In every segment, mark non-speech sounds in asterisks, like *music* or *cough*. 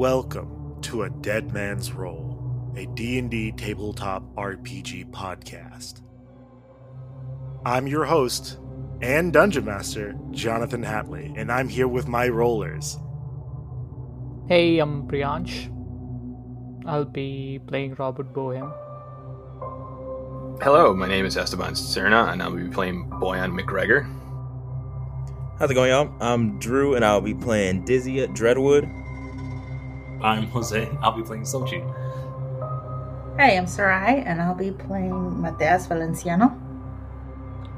Welcome to A Dead Man's Roll, a D&D tabletop RPG podcast. I'm your host and dungeon master, Jonathan Hatley, and I'm here with my rollers. Hey, I'm Priyansh. I'll be playing Robert Bohem. Hello, my name is Esteban Cerna, and I'll be playing Boyan McGregor. How's it going, y'all? I'm Drew, and I'll be playing Dizzy at Dreadwood. I'm Jose. I'll be playing Xochitl. Hey, I'm Sarai, and I'll be playing Mateas Valenciano.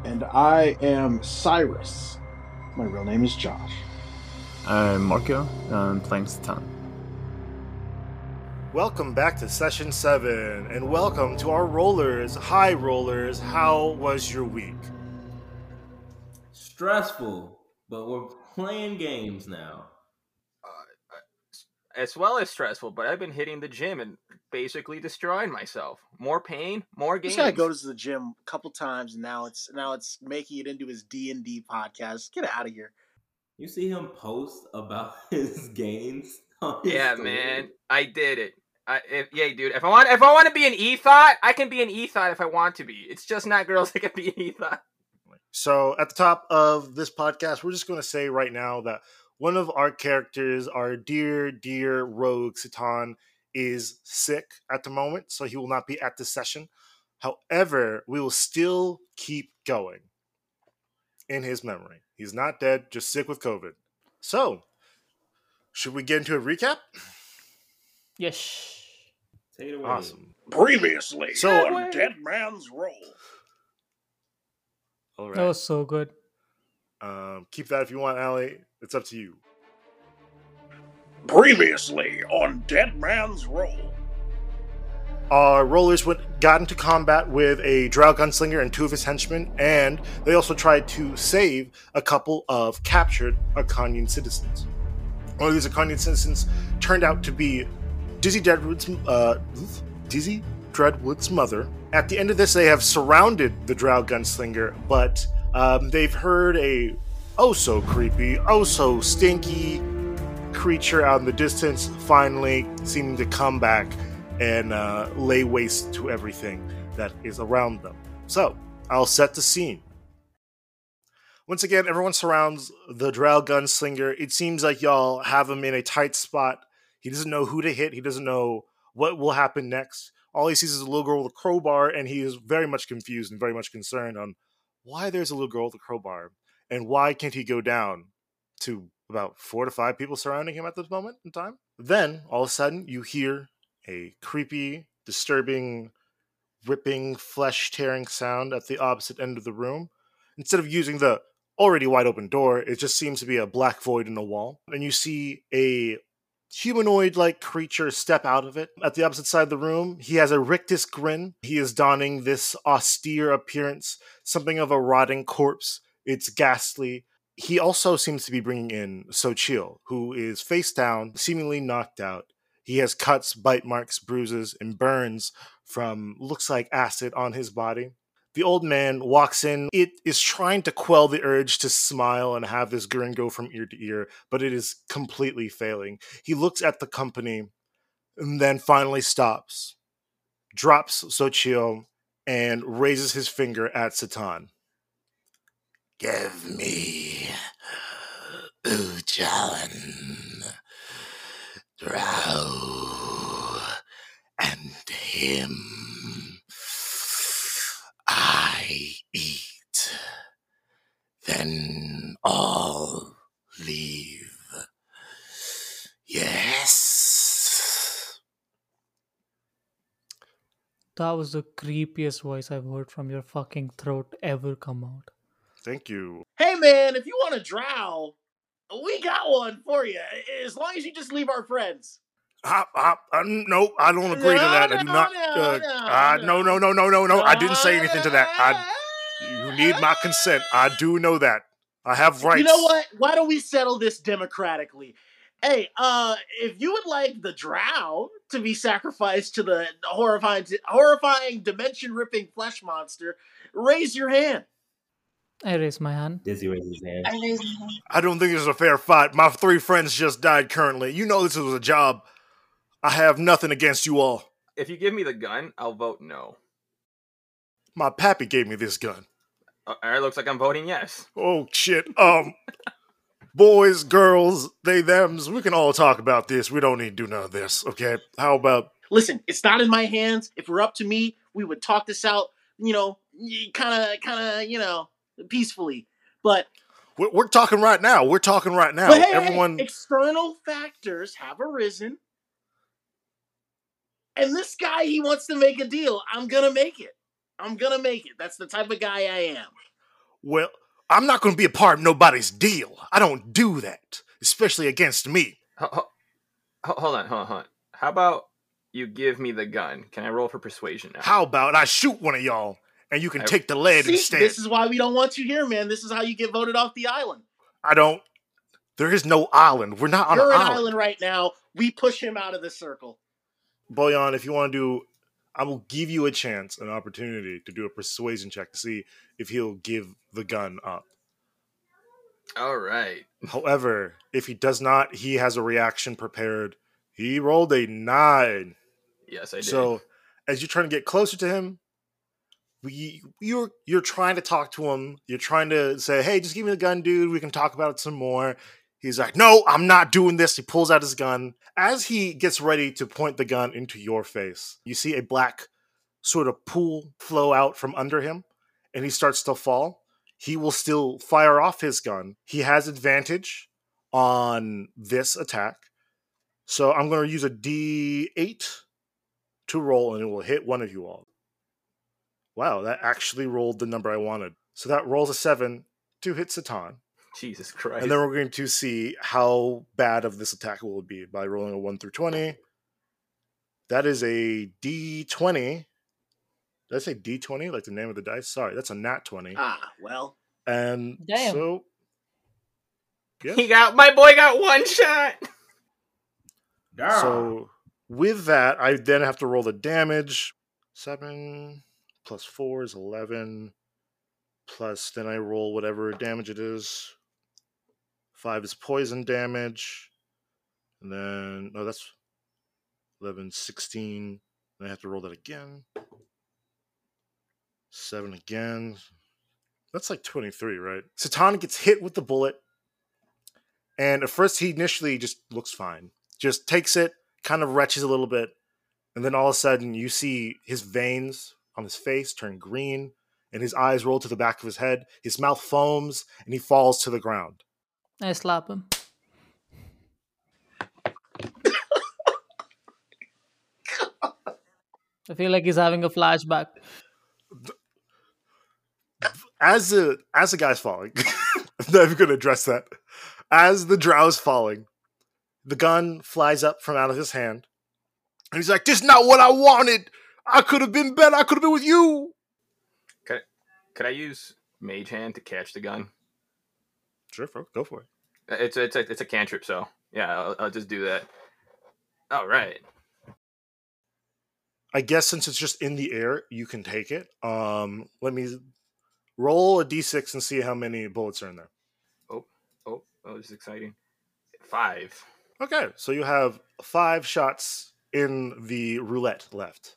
And I am Cyrus. My real name is Josh. I'm Marco. I'm playing Satan. Welcome back to session 7, and welcome to our rollers. Hi, rollers. How was your week? Stressful, but we're playing games now. As well as stressful, but I've been hitting the gym and basically destroying myself. More pain, more games. This guy goes to the gym a couple times, and now it's now it's making it into his D and D podcast. Get out of here. You see him post about *laughs* his gains? his yeah, story? man, I did it. I, if, yeah, dude. If I want, if I want to be an ethot, I can be an ethot if I want to be. It's just not girls *laughs* that can be an ethot. So, at the top of this podcast, we're just going to say right now that one of our characters, our dear, dear rogue Satan, is sick at the moment, so he will not be at this session. However, we will still keep going in his memory. He's not dead, just sick with COVID. So, should we get into a recap? Yes. Take it away. Awesome. Previously So- on Dead Man's Roll. All right. That was so good. Um, keep that if you want, Allie. It's up to you. Previously on Dead Man's Roll. Our rollers went got into combat with a drow gunslinger and two of his henchmen, and they also tried to save a couple of captured Arcanian citizens. One of these Arcanian citizens turned out to be Dizzy Dreadwood's uh, Dizzy Dreadwood's mother. At the end of this, they have surrounded the drow gunslinger, but um, they've heard a oh so creepy, oh so stinky creature out in the distance finally seeming to come back and uh, lay waste to everything that is around them. So, I'll set the scene. Once again, everyone surrounds the Drow gunslinger. It seems like y'all have him in a tight spot. He doesn't know who to hit, he doesn't know what will happen next. All he sees is a little girl with a crowbar, and he is very much confused and very much concerned on why there's a little girl with a crowbar and why can't he go down to about four to five people surrounding him at this moment in time. Then, all of a sudden, you hear a creepy, disturbing, ripping, flesh tearing sound at the opposite end of the room. Instead of using the already wide open door, it just seems to be a black void in the wall. And you see a humanoid like creature step out of it. At the opposite side of the room, he has a rictus grin. He is donning this austere appearance, something of a rotting corpse. It's ghastly. He also seems to be bringing in Xochitl, who is face down, seemingly knocked out. He has cuts, bite marks, bruises, and burns from looks like acid on his body. The old man walks in. It is trying to quell the urge to smile and have this grin go from ear to ear, but it is completely failing. He looks at the company and then finally stops, drops Xochitl, and raises his finger at Satan. Give me Ujalan, Drow, and him. I eat, then all leave. Yes. That was the creepiest voice I've heard from your fucking throat ever come out. Thank you. Hey man, if you want to drow, we got one for you. As long as you just leave our friends. Hop, hop. Uh, no, I don't agree to No, that. I do not. no, uh, no, uh, no, no, no, no, no, no. I didn't say anything to that. I, you need my consent. I do know that. I have rights. You know what? Why don't we settle this democratically? Hey, uh, if you would like the drow to be sacrificed to the horrifying, horrifying, dimension-ripping flesh monster, raise your hand. I raise my hand. Dizzy raises his hand. I raise my hand. I don't think this is a fair fight. My three friends just died currently. You know this was a job. I have nothing against you all. If you give me the gun, I'll vote no. My pappy gave me this gun. Uh, All right, looks like I'm voting yes. Oh shit. Um boys, girls, they thems, we can all talk about this. We don't need to do none of this, okay? How about Listen, it's not in my hands. If it were up to me, we would talk this out, you know, kind of, kind of, you know, peacefully. But, we're, we're talking right now. We're talking right now. hey, hey, Everyone external factors have arisen. And this guy, he wants to make a deal. I'm going to make it. I'm going to make it. That's the type of guy I am. Well, I'm not going to be a part of nobody's deal. I don't do that, especially against me. Ho- ho- ho- hold on, hold on, hold on. How about you give me the gun? Can I roll for persuasion now? How about I shoot one of y'all and you can I- take the lead See, instead? this is why we don't want you here, man. This is how you get voted off the island. I don't. There is no island. We're not on You're an an island. island right now. We push him out of the circle. Boyan, if you want to do, I will give you a chance, an opportunity to do a persuasion check to see if he'll give the gun up. All right. However, if he does not, he has a reaction prepared. He rolled a nine. Yes, I did. So, as you're trying to get closer to him, we you're you're trying to talk to him. You're trying to say, "Hey, just give me the gun, dude. We can talk about it some more." He's like, "No, I'm not doing this." He pulls out his gun. As he gets ready to point the gun into your face, you see a black sort of pool flow out from under him, and he starts to fall. He will still fire off his gun. He has advantage on this attack. So I'm going to use a D8 to roll, and it will hit one of you all. Wow, that actually rolled the number I wanted. So that rolls a seven to hit Satan. Jesus Christ. And then we're going to see how bad of this attack will be by rolling a 1 through 20. That is a D20. Did I say D20? Like the name of the dice? Sorry, that's a nat 20. Ah, well. And Damn. so. Yeah. he got my boy got one shot. So with that, I then have to roll the damage. Seven plus four is eleven. Plus, then I roll whatever damage it is. Five is poison damage. And then, no, that's 11, 16. Then I have to roll that again. Seven again. That's like 23, right? Satan gets hit with the bullet. And at first, he initially just looks fine just takes it, kind of retches a little bit, and then all of a sudden you see his veins on his face turn green, and his eyes roll to the back of his head. His mouth foams, and he falls to the ground. I slap him. I feel like he's having a flashback. As the as the guy's falling, *laughs* I'm to address that. As the drow is falling, the gun flies up from out of his hand, and he's like, "This is not what I wanted. I could have been better. I could have been with you." Could I use Mage Hand to catch the gun? Sure, bro, go for it. Uh, It's a, it's a, it's a cantrip, so yeah, I'll, I'll just do that. All right. I guess since it's just in the air, you can take it. Um, let me roll a d6 and see how many bullets are in there. Oh, Oh, oh, this is exciting. Five. Okay, so you have five shots in the roulette left.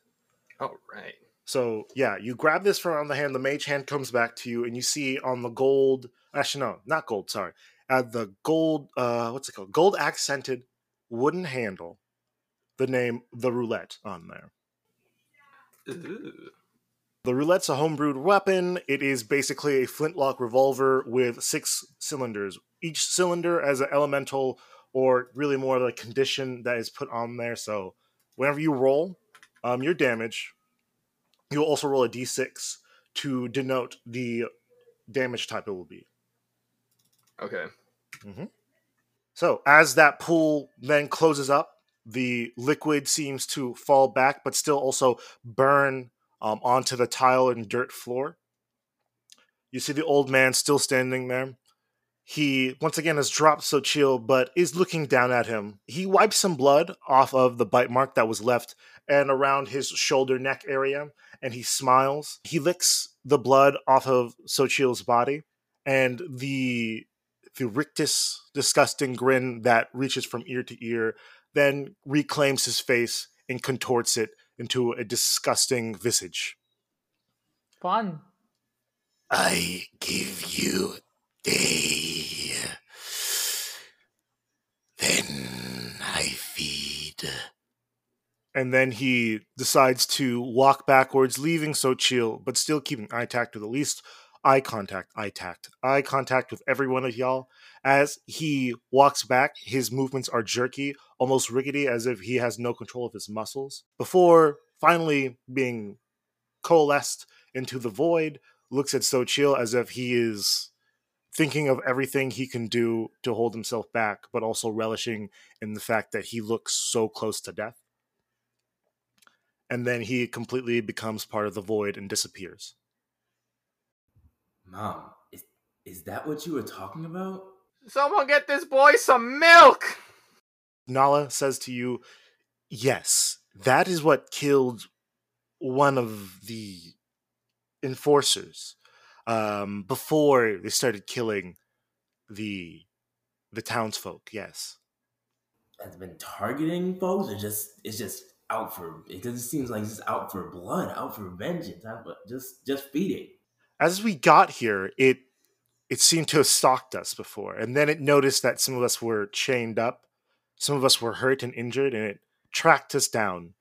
All right. So yeah, you grab this from on the hand. The mage hand comes back to you, and you see on the gold. Actually, no, not gold. Sorry, at the gold. Uh, what's it called? Gold accented wooden handle. The name the roulette on there. Ooh. The roulette's a homebrewed weapon. It is basically a flintlock revolver with six cylinders. Each cylinder has an elemental or really more like condition that is put on there. So whenever you roll um, your damage, you'll also roll a d6 to denote the damage type it will be. Okay. So as that pool then closes up, the liquid seems to fall back, but still also burn um, onto the tile and dirt floor. You see the old man still standing there. He once again has dropped Xochitl, but is looking down at him. He wipes some blood off of the bite mark that was left and around his shoulder neck area, and he smiles. He licks the blood off of Xochitl's body, and the the rictus, disgusting grin that reaches from ear to ear, then reclaims his face and contorts it into a disgusting visage. Fun. I give you day. And then he decides to walk backwards, leaving Xochitl, but still keeping eye contact with at least eye contact, eye tact, eye contact with every one of y'all. As he walks back, his movements are jerky, almost rickety, as if he has no control of his muscles. Before finally being coalesced into the void, looks at Xochitl as if he is thinking of everything he can do to hold himself back, but also relishing in the fact that he looks so close to death. And then he completely becomes part of the void and disappears. Mom, is, is that what you were talking about? Someone get this boy some milk. Nala says to you, Yes, that is what killed one of the enforcers um, before they started killing the the townsfolk. Yes, Has been targeting folks, or just it's just out for? because It seems like just out for blood, out for vengeance, out for just just feeding. as we got here, it it seemed to have stalked us before, and then it noticed that some of us were chained up, some of us were hurt and injured, and it tracked us down.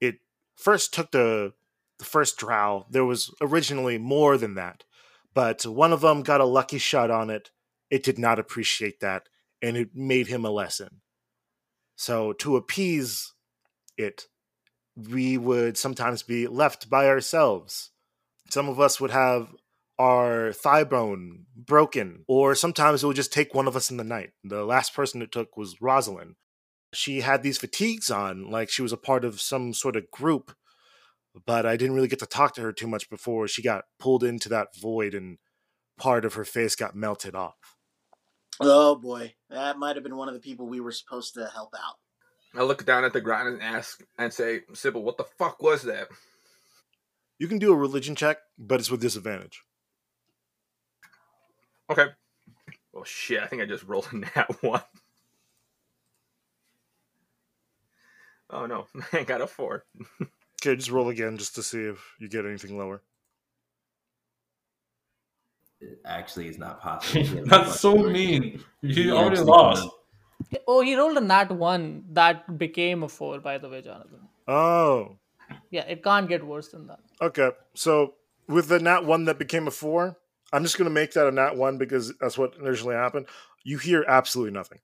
It first took the the first drow. There was originally more than that, but one of them got a lucky shot on it. It did not appreciate that, and it made him a lesson. So to appease it, we would sometimes be left by ourselves. Some of us would have our thigh bone broken, or sometimes it would just take one of us in the night. The last person it took was Rosalind. She had these fatigues on, like she was a part of some sort of group, but I didn't really get to talk to her too much before she got pulled into that void and part of her face got melted off. Oh boy, that might have been one of the people we were supposed to help out. I look down at the ground and ask and say, Sybil, what the fuck was that? You can do a religion check, but it's with disadvantage. Okay. Well, shit, I think I just *laughs* rolled in that one. Oh no, *laughs* I got a four. *laughs* Okay, just roll again just to see if you get anything lower. It actually is not possible. That's so mean. You already actually lost. Oh, he rolled a nat one that became a four, by the way, Jonathan. Oh, Yeah, it can't get worse than that. okay. So with the nat one that became a four, I'm just going to make that a nat one because that's what initially happened. You hear absolutely nothing.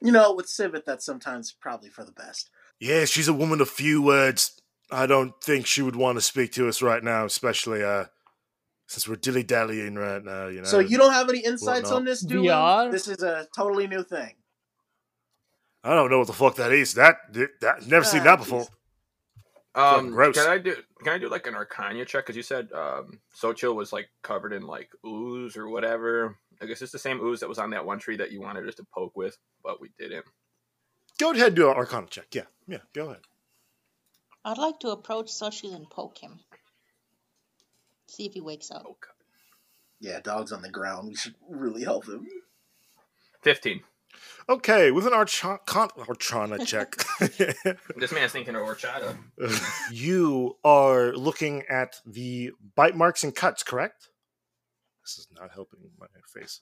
You know, with Civet, that's sometimes probably for the best. Yeah, she's a woman of few words. I don't think she would want to speak to us right now, especially uh, since we're dilly dallying right now. You know. So you don't have any insights Whatnot. on this, do We are? This is a totally new thing. I don't know what the fuck that is. That that never seen Ah, that before. Um, gross. can I do can I do like an Arcana check? Because you said um, Xochitl was like covered in like ooze or whatever. I guess it's the same ooze that was on that one tree that you wanted us to poke with, but we didn't. Go ahead and do an Arcana check. Yeah, yeah. Go ahead. I'd like to approach Soshi and poke him. See if he wakes up. Oh god, Yeah, dog's on the ground. We should really help him. fifteen. Okay, with an Archana, Archana check. *laughs* This man's thinking of horchata. *laughs* you are looking at the bite marks and cuts, correct? This is not helping my face.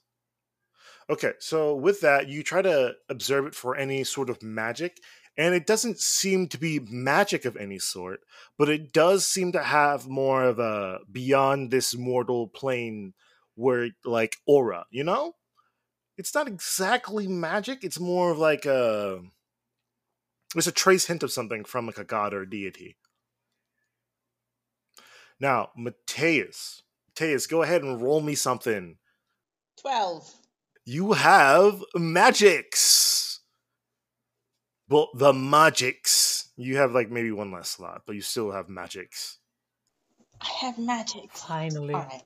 Okay, so with that, you try to observe it for any sort of magic, and it doesn't seem to be magic of any sort, but it does seem to have more of a beyond this mortal plane where like aura, you know? It's not exactly magic, it's more of like a there's a trace hint of something from like a god or a deity. Now, Mateus. Mateus, go ahead and roll me something. Twelve. You have magics. Well, the magics. You have like maybe one less slot, but you still have magics. I have magic. Finally. Alright.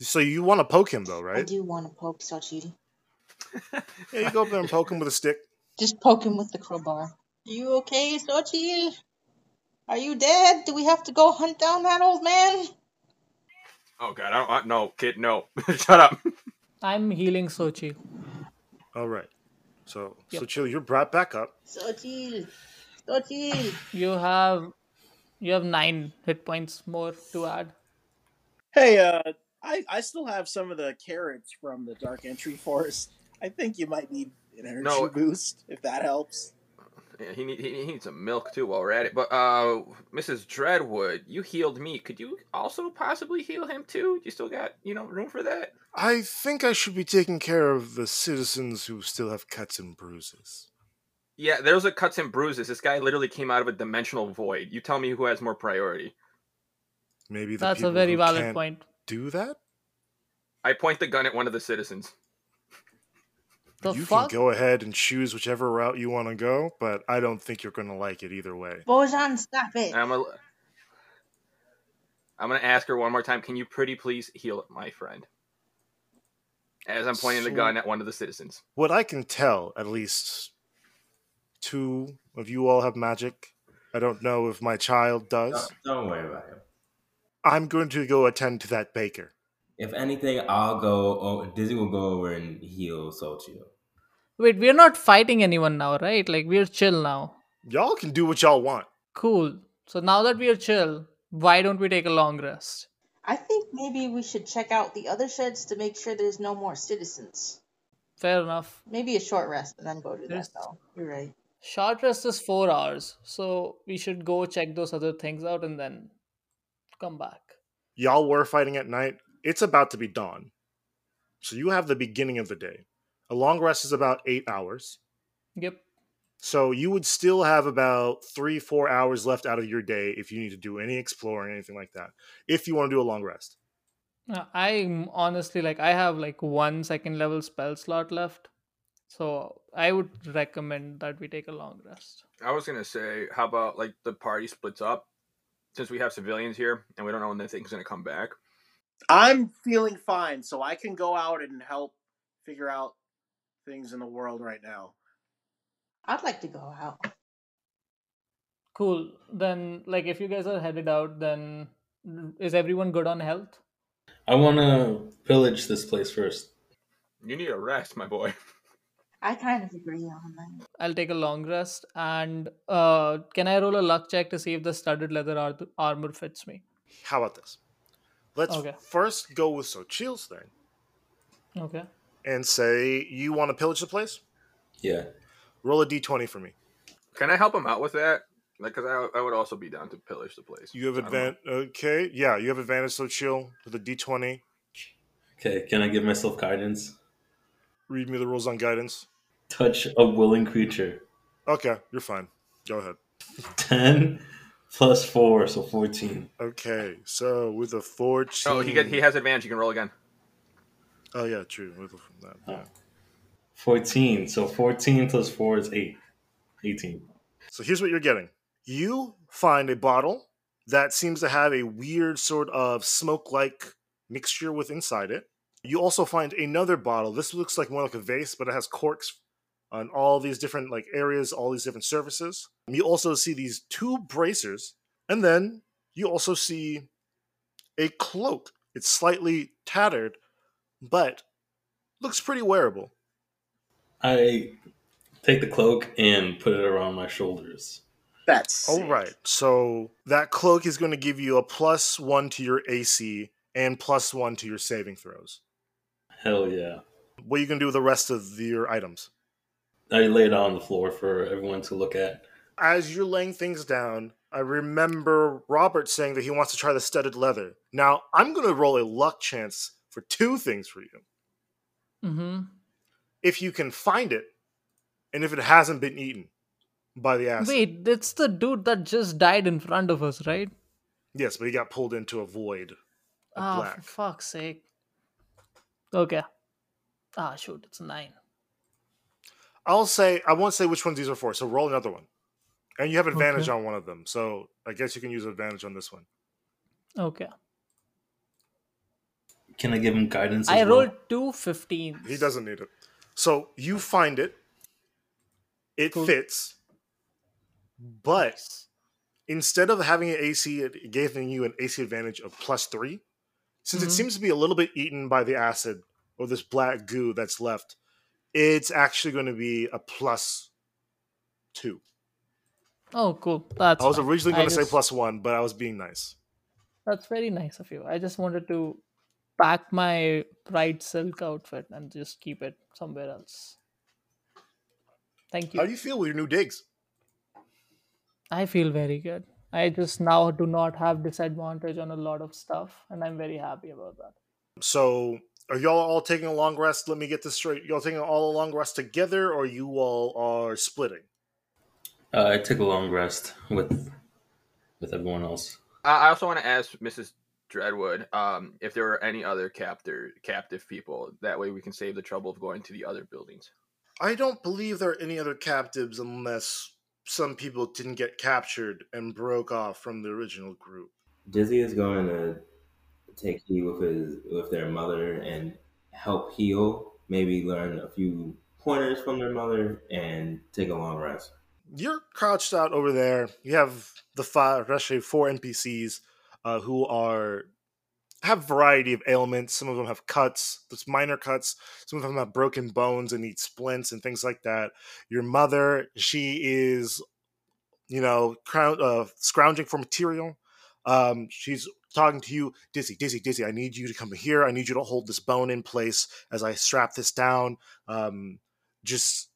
So you want to poke him though, right? I do want to poke Xochitl. *laughs* Yeah, you go up there and poke him with a stick. Just poke him with the crowbar. Are you okay, Xochitl? Are you dead? Do we have to go hunt down that old man? Oh god, I don't. I, no, kid, no. *laughs* Shut up. I'm healing Xochitl. All right. So, Yep. so chill. You're brought back up. Xochitl. So chill. You have you have nine hit points more to add. Hey, uh, I I still have some of the carrots from the Dark Entry Forest. I think you might need an energy No. boost if that helps. Yeah, he, need, he he needs some milk too while we're at it. But uh, Mrs. Dreadwood, you healed me. Could you also possibly heal him too? You still got you know room for that? I think I should be taking care of the citizens who still have cuts and bruises. Yeah, there's a cuts and bruises. This guy literally came out of a dimensional void. You tell me who has more priority. Maybe the That's a very who valid can't point. Do that? I point the gun at one of the citizens. The you fuck? can go ahead and choose whichever route you want to go, but I don't think you're going to like it either way. Bojan, stop it. I'm a, I'm gonna ask her one more time. Can you pretty please heal my friend? As I'm pointing the gun at one of the citizens. What I can tell, at least two of you all have magic. I don't know if my child does. Don't, don't worry about him. I'm going to go attend to that baker. If anything, I'll go. Oh, Dizzy will go over and heal Sochio. Wait, we're not fighting anyone now, right? Like we're chill now. Y'all can do what y'all want. Cool. So now that we are chill, why don't we take a long rest? I think maybe we should check out the other sheds to make sure there's no more citizens. Fair enough. Maybe a short rest and then go to There's- that though. You're right. Short rest is four hours, so we should go check those other things out and then come back. Y'all were fighting at night. It's about to be dawn. So you have the beginning of the day. A long rest is about eight hours. Yep. So you would still have about three, four hours left out of your day if you need to do any exploring, anything like that. If you want to do a long rest. I'm honestly like I have like one second level spell slot left. So I would recommend that we take a long rest. I was gonna say, how about like the party splits up, since we have civilians here and we don't know when the thing's gonna come back. I'm feeling fine, so I can go out and help figure out things in the world right now. I'd like to go out. Cool. Then like if you guys are headed out, then is everyone good on health? I want to pillage this place first. You need a rest, my boy. I kind of agree on that. I'll take a long rest and uh can I roll a luck check to see if the studded leather ar- armor fits me? How about this? Let's Okay. first go with Xochitl's thing Okay. And say you want to pillage the place? Yeah. Roll a d20 for me. Can I help him out with that? Like, cause I, I would also be down to pillage the place. You have I advantage. Okay, yeah, you have advantage, Xochitl with a d20. Okay, can I give myself guidance? Read me the rules on guidance. Touch a willing creature. Okay, you're fine. Go ahead. *laughs* 10 plus 4, so 14. Okay, so with a 14. Oh, he get he has advantage. You can roll again. Oh, yeah, true. With that, yeah. 14, so 14 plus 4 is 8. 18. So here's what you're getting you find a bottle that seems to have a weird sort of smoke like mixture with inside it. You also find another bottle. This looks like more like a vase, but it has corks on all these different like areas, all these different surfaces. You also see these two bracers, and then you also see a cloak. It's slightly tattered, but looks pretty wearable. I take the cloak and put it around my shoulders. That's All right. So that cloak is going to give you a plus one to your AC and plus one to your saving throws. Hell yeah. What are you going to do with the rest of your items? I lay it out on the floor for everyone to look at. As you're laying things down, I remember Robert saying that he wants to try the studded leather. Now, I'm going to roll a luck chance for two things for you. Mm-hmm. If you can find it, and if it hasn't been eaten by the acid. Wait, it's the dude that just died in front of us, right? Yes, but he got pulled into a void Ah, black. for fuck's sake. Okay. Ah, shoot, it's nine. I'll say I won't say which ones these are for. So roll another one, and you have advantage Okay. on one of them. So I guess you can use advantage on this one. Okay. Can I give him guidance? I as well? rolled two 15s. He doesn't need it. So you find it. It Cool. fits, but instead of having an AC, it gave you an AC advantage of plus three. since it Mhm. seems to be a little bit eaten by the acid or this black goo that's left, it's actually going to be a plus two. Oh, cool. That's. I was fine. originally going to say plus one, but I was being nice. That's very nice of you. I just wanted to pack my bright silk outfit and just keep it somewhere else. Thank you. How do you feel with your new digs? I feel very good. I just now do not have disadvantage on a lot of stuff, and I'm very happy about that. So, are y'all all taking a long rest? Let me get this straight. Y'all taking all a long rest together, or you all are splitting? Uh, I took a long rest with with everyone else. I I also want to ask Mrs. Dreadwood um, if there are any other captor captive people. That way, we can save the trouble of going to the other buildings. I don't believe there are any other captives unless some people didn't get captured and broke off from the original group. Dizzy is going to take heat with his with their mother and help heal. Maybe learn a few pointers from their mother and take a long rest. You're crouched out over there. You have the five, actually four NPCs uh, who are have variety of ailments. Some of them have cuts, just minor cuts. Some of them have broken bones and need splints and things like that. Your mother, she is, you know, crown, uh, scrounging for material. Um, she's talking to you, Dizzy, Dizzy, Dizzy. I need you to come here. I need you to hold this bone in place as I strap this down. Um, just,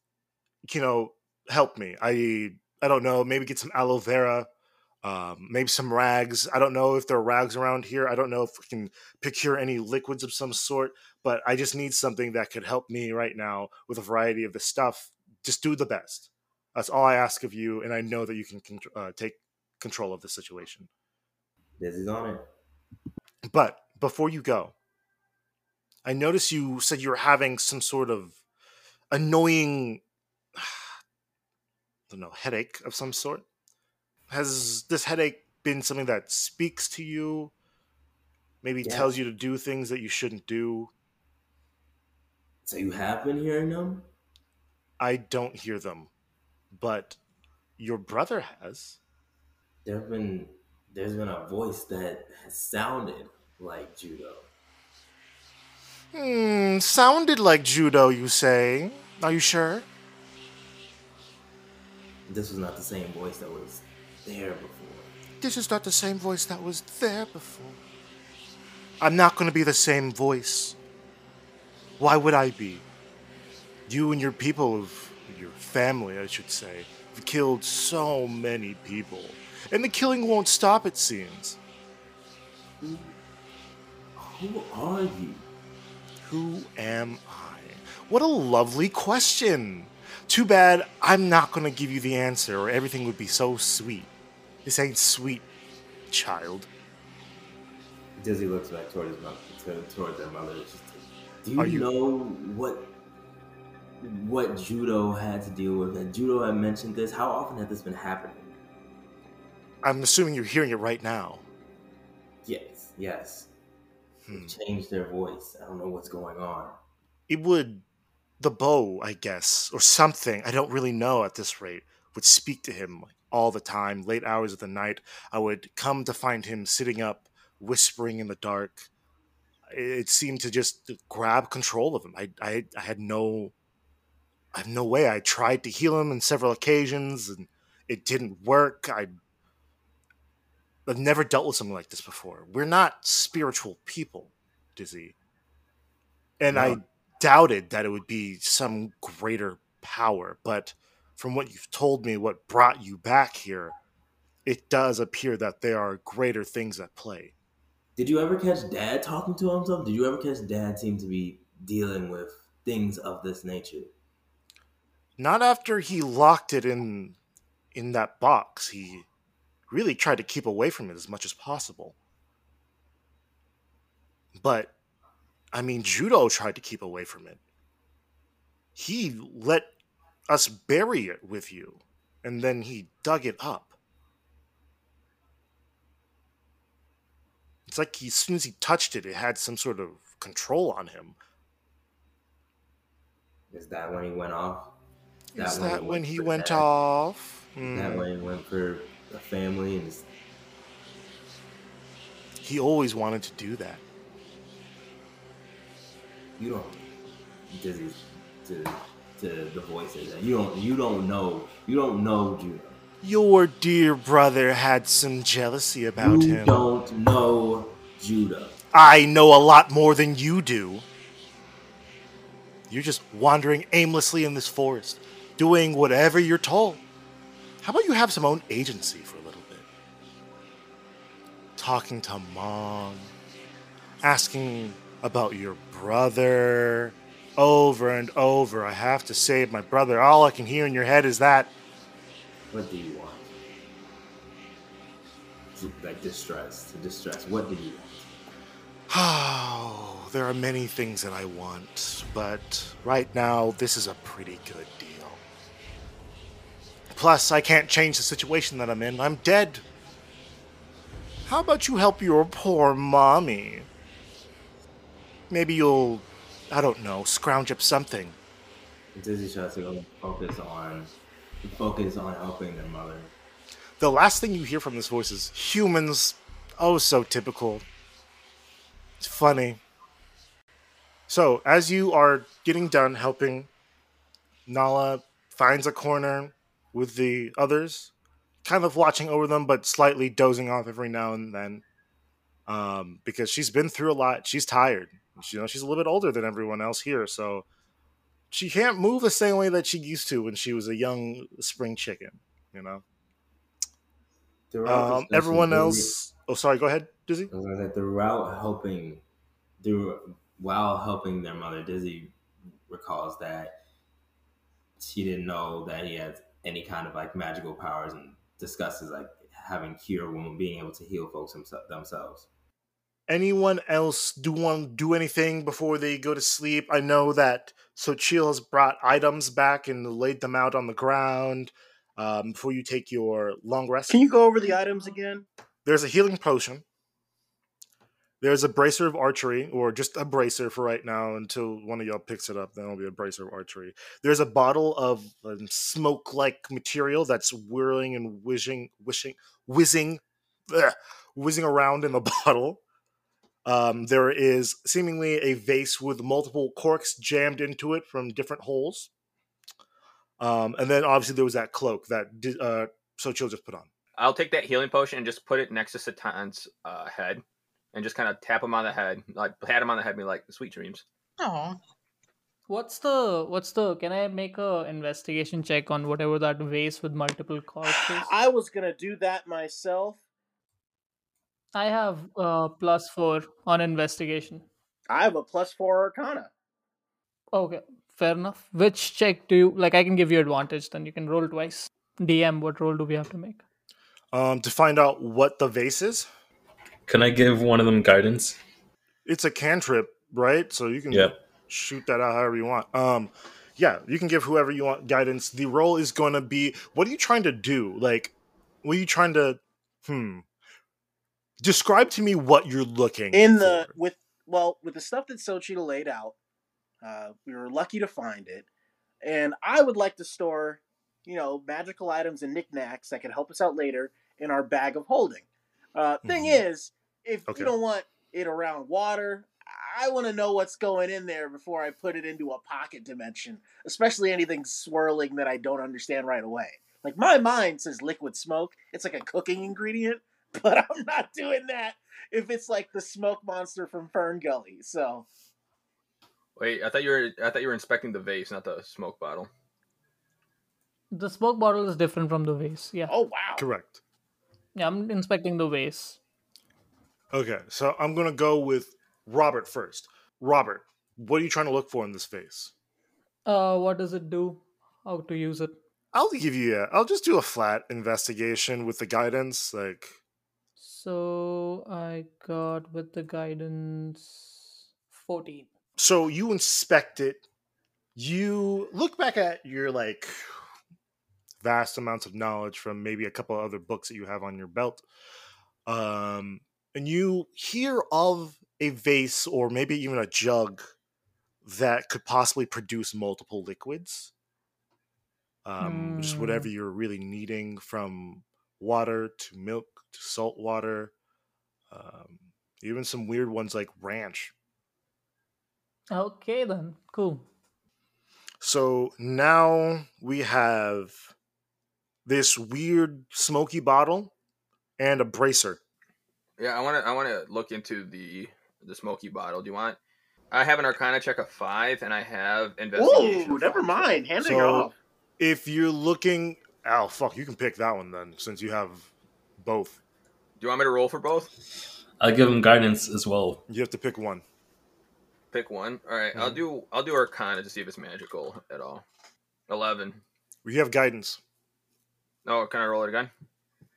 you know, help me. I, I don't know. Maybe get some aloe vera um, maybe some rags. I don't know if there are rags around here. I don't know if we can procure any liquids of some sort, but I just need something that could help me right now with a variety of the stuff. Just do the best. That's all I ask of you, and I know that you can uh, take control of the situation. This is on it. But before you go, I noticed you said you were having some sort of annoying, *sighs* I don't know, headache of some sort. Has this headache been something that speaks to you? Maybe Yeah. tells you to do things that you shouldn't do? So you have been hearing them? I don't hear them, but your brother has. There've been there's been a voice that has sounded like Judah. Hmm, sounded like Judah, you say? Are you sure? This was not the same voice that was there before. This is not the same voice that was there before. I'm not going to be the same voice. Why would I be? You and your people of your family, I should say, have killed so many people. And the killing won't stop, it seems. Who are you? Who am I? What a lovely question. Too bad I'm not going to give you the answer, or everything would be so sweet. This ain't sweet, child. Dizzy looks back toward his mother, to, toward their mother. Just Do you, you- know what what Judah had to deal with? And Judah had mentioned this. How often had this been happening? I'm assuming you're hearing it right now. Yes, yes. Hmm. Changed their voice. I don't know what's going on. It would, the bow, I guess, or something, I don't really know at this rate, would speak to him all the time, late hours of the night. I would come to find him sitting up, whispering in the dark. It seemed to just grab control of him. I, I, I had no, I have no way. I tried to heal him on several occasions, and it didn't work. I, I've never dealt with something like this before. We're not spiritual people, Dizzy. And I doubted that it would be some greater power, but from what you've told me, what brought you back here, it does appear that there are greater things at play. Did you ever catch Dad talking to himself? Did you ever catch Dad seem to be dealing with things of this nature? Not after he locked it in in that box. He really tried to keep away from it as much as possible. But I mean, Judah tried to keep away from it. He let us bury it with you, and then he dug it up. It's like he, as soon as he touched it, it had some sort of control on him. Is that when he went off? Is when that when he went off? Is that when he went for the family and his He always wanted to do that. you don't Dizzy to to the voices. And you don't you don't know you don't know Judah. Your dear brother had some jealousy about you him. You don't know Judah. I know a lot more than you do. You're just wandering aimlessly in this forest, doing whatever you're told. How about you have some own agency for a little bit? Talking to mom, asking about your brother over and over. I have to save my brother. All I can hear in your head is that. What do you want? Like distress, to distress. What do you want? Oh, *sighs* there are many things that I want, but right now this is a pretty good deal. Plus, I can't change the situation that I'm in. I'm dead. How about you help your poor mommy? Maybe you'll, I don't know, scrounge up something. Tries to go focus on focus on helping their mother. The last thing you hear from this voice is humans. Oh, so typical. It's funny. So, as you are getting done helping, Nala finds a corner with the others, kind of watching over them, but slightly dozing off every now and then. Um, because she's been through a lot. She's tired. You know, she's a little bit older than everyone else here, so she can't move the same way that she used to when she was a young spring chicken. You know. Um, everyone else. Oh, sorry. Go ahead, Dizzy. I was gonna say throughout helping, through while helping their mother, Dizzy recalls that she didn't know that he had any kind of like magical powers and discusses like having cure women being able to heal folks themse- themselves. Anyone else do want to do anything before they go to sleep? I know that Xochitl has brought items back and laid them out on the ground um, before you take your long rest. Can you go over the items again? There's a healing potion. There's a bracer of archery, or just a bracer for right now until one of y'all picks it up. Then it'll be a bracer of archery. There's a bottle of um, smoke-like material that's whirling and whizzing, wishing, whizzing, ugh, whizzing around in the *laughs* bottle. Um, there is seemingly a vase with multiple corks jammed into it from different holes. Um, and then obviously there was that cloak that di- uh, Xochitl just put on. I'll take that healing potion and just put it next to Satan's uh, head, and just kind of tap him on the head, like pat him on the head, and be like, "Sweet dreams." Oh, What's the what's the can I make a investigation check on whatever that vase with multiple corpses? I was gonna do that myself. I have uh plus four on investigation. I have a plus four arcana. Okay, fair enough. Which check do you like? I can give you advantage, then you can roll twice. DM, what roll do we have to make? Um, to find out what the vase is. Can I give one of them guidance? It's a cantrip, right? So you can Yep. shoot that out however you want. Um, yeah, you can give whoever you want guidance. The role is going to be what are you trying to do? Like, what are you trying to? Hmm. Describe to me what you're looking in the for. with well with the stuff that Sochita laid out. Uh, we were lucky to find it, and I would like to store, you know, magical items and knickknacks that could help us out later in our bag of holding. Uh, thing Mhm. is, if Okay. you don't want it around water, I want to know what's going in there before I put it into a pocket dimension, especially anything swirling that I don't understand right away. Like my mind says liquid smoke; it's like a cooking ingredient, *laughs* but I'm not doing that if it's like the smoke monster from FernGully. So Wait, I thought you were I thought you were inspecting the vase, not the smoke bottle. The smoke bottle is different from the vase. Yeah. Oh wow. Correct. Yeah, I'm inspecting the vase. Okay, so I'm gonna go with Robert first. Robert, what are you trying to look for in this vase? Uh, what does it do? How to use it? I'll give you a. I'll just do a flat investigation with the guidance. Like, So I got with the guidance fourteen. so you inspect it. You look back at your like vast amounts of knowledge from maybe a couple other books that you have on your belt, um, and you hear of a vase or maybe even a jug that could possibly produce multiple liquids. Um, Just whatever Hmm. you're really needing, from water to milk salt water, um, even some weird ones like ranch. Okay then, cool. So now we have this weird smoky bottle and a bracer. Yeah, I want to. I want to look into the the smoky bottle. Do you want? I have an Arcana check of five, and I have investigation. Whoa, never mind. Hand it So off. if you're looking, oh fuck, you can pick that one then, since you have both. Do you want me to roll for both? I'll give him guidance as well. You have to pick one. Pick one. All right, I'll Mhm. do. I'll do Arcana to see if it's magical at all. Eleven. We have guidance. Oh, can I roll it again?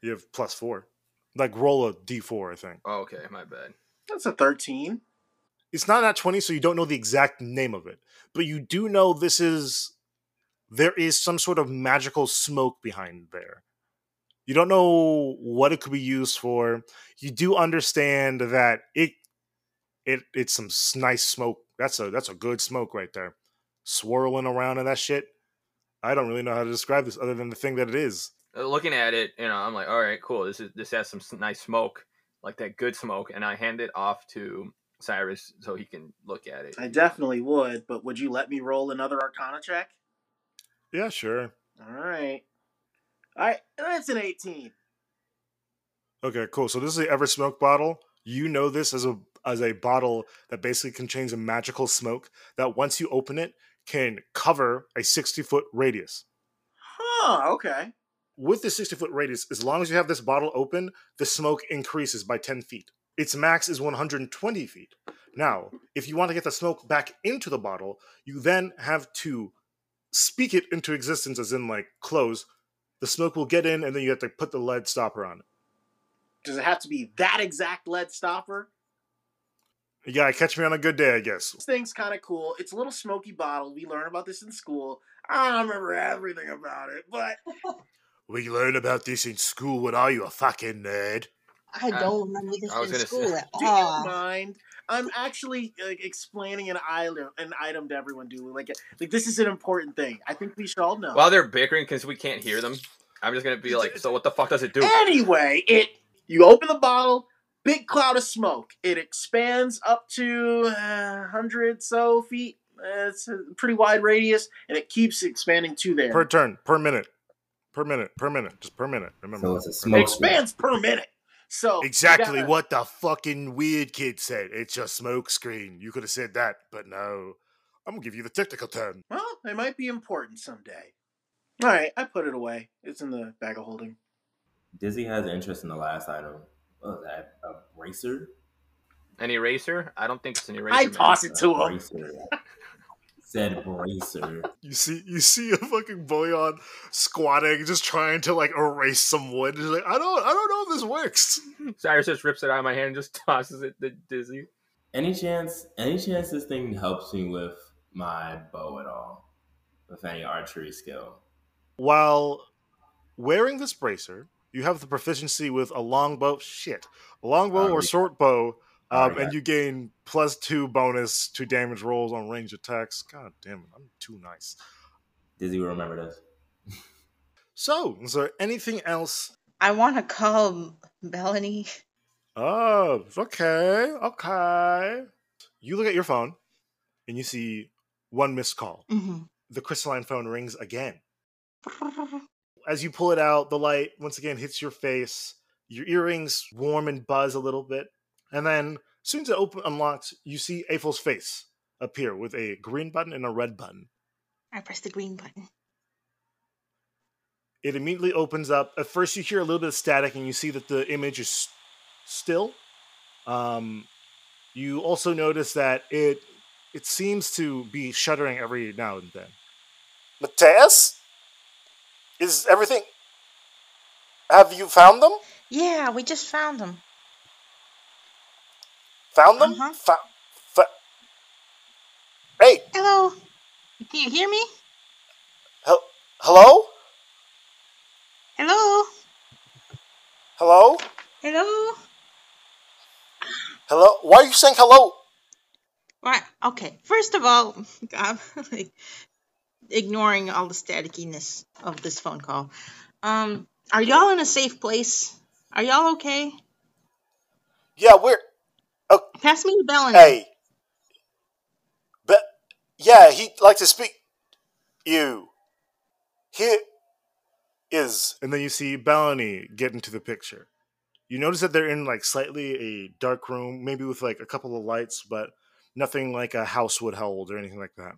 You have plus four. Like roll a d4, I think. Oh, okay, my bad. That's a 13. It's not at 20, so you don't know the exact name of it. But you do know this is. There is some sort of magical smoke behind there. You don't know what it could be used for. You do understand that it it it's some nice smoke. That's a that's a good smoke right there. Swirling around in that shit. I don't really know how to describe this other than the thing that it is. Uh, Looking at it, you know, I'm like, all right, cool. This is this has some nice smoke, like that good smoke, and I hand it off to Cyrus so he can look at it. I definitely would, but would you let me roll another Arcana check? Yeah, sure. All right. All right, that's an 18. Okay, cool. So this is the Ever Smoke bottle. You know this as a as a bottle that basically contains a magical smoke that once you open it can cover a 60 foot radius. Huh, okay. With the 60 foot radius, as long as you have this bottle open, the smoke increases by 10 feet. Its max is 120 feet. Now, if you want to get the smoke back into the bottle, you then have to speak it into existence, as in like close. The smoke will get in, and then you have to put the lead stopper on it. Does it have to be that exact lead stopper? You gotta catch me on a good day, I guess. This thing's kind of cool. It's a little smoky bottle. We learn about this in school. I don't remember everything about it, but *laughs* We learned about this in school. What are you, a fucking nerd? I uh, don't remember this I was in gonna school say- at *laughs* do you all. mind? I'm actually uh, explaining an item, an item to everyone. Do like, like this is an important thing. I think we should all know. While they're bickering because we can't hear them, I'm just gonna be like, so what the fuck does it do? Anyway, it you open the bottle, big cloud of smoke. It expands up to uh, hundred so feet. Uh, it's a pretty wide radius, and it keeps expanding to there. Per turn, per minute, per minute, per minute, just per minute. Remember, So it's a it smoke expands per minute. So exactly gotta- what the fucking weird kid said. It's a smoke screen. You could have said that, but no. I'm gonna give you the technical term. Well, it might be important someday. All right, I put it away. It's in the bag of holding. Dizzy has interest in the last item. What was that? A bracer? An eraser? I don't think it's an eraser. I toss it to A him. *laughs* bracer. Said bracer. You see, you see a fucking Boyan squatting, just trying to like erase some wood. He's like, I don't, I don't know if this works. *laughs* Cyrus just rips it out of my hand and just *laughs* tosses it to Dizzy. Any chance? Any chance this thing helps me with my bow at all? With any archery skill? While wearing this bracer, you have the proficiency with a longbow. Shit, a longbow or short bow, um, already and you gain plus two bonus to damage rolls on range attacks. God damn it, I'm too nice. Dizzy will remember this. *laughs* So, is there anything else? I want to call Melanie. Oh, okay, okay. You look at your phone, and you see one missed call. Mhm. The crystalline phone rings again. As you pull it out, the light once again hits your face. Your earrings warm and buzz a little bit. And then, as soon as it open unlocks, you see April's face appear with a green button and a red button. I press the green button. It immediately opens up. At first, you hear a little bit of static, and you see that the image is still. Um, you also notice that it it seems to be shuddering every now and then. Mateus, is everything? Have you found them? Yeah, we just found them. Found them? Uh-huh. Fo- fo- hey, Hello. Can you hear me? hel- hello, Hello. hello, Hello. hello. Why are you saying hello? Right. Okay. First of all, *laughs* I'm like, ignoring all the staticiness of this phone call. Um, are y'all in a safe place? Are y'all okay? Yeah, we're Pass me the bell. hey. But Yeah, he'd like to speak. You. Here is. And then you see Bellany get into the picture. You notice that they're in like slightly a dark room, maybe with like a couple of lights, but nothing like a house would hold or anything like that.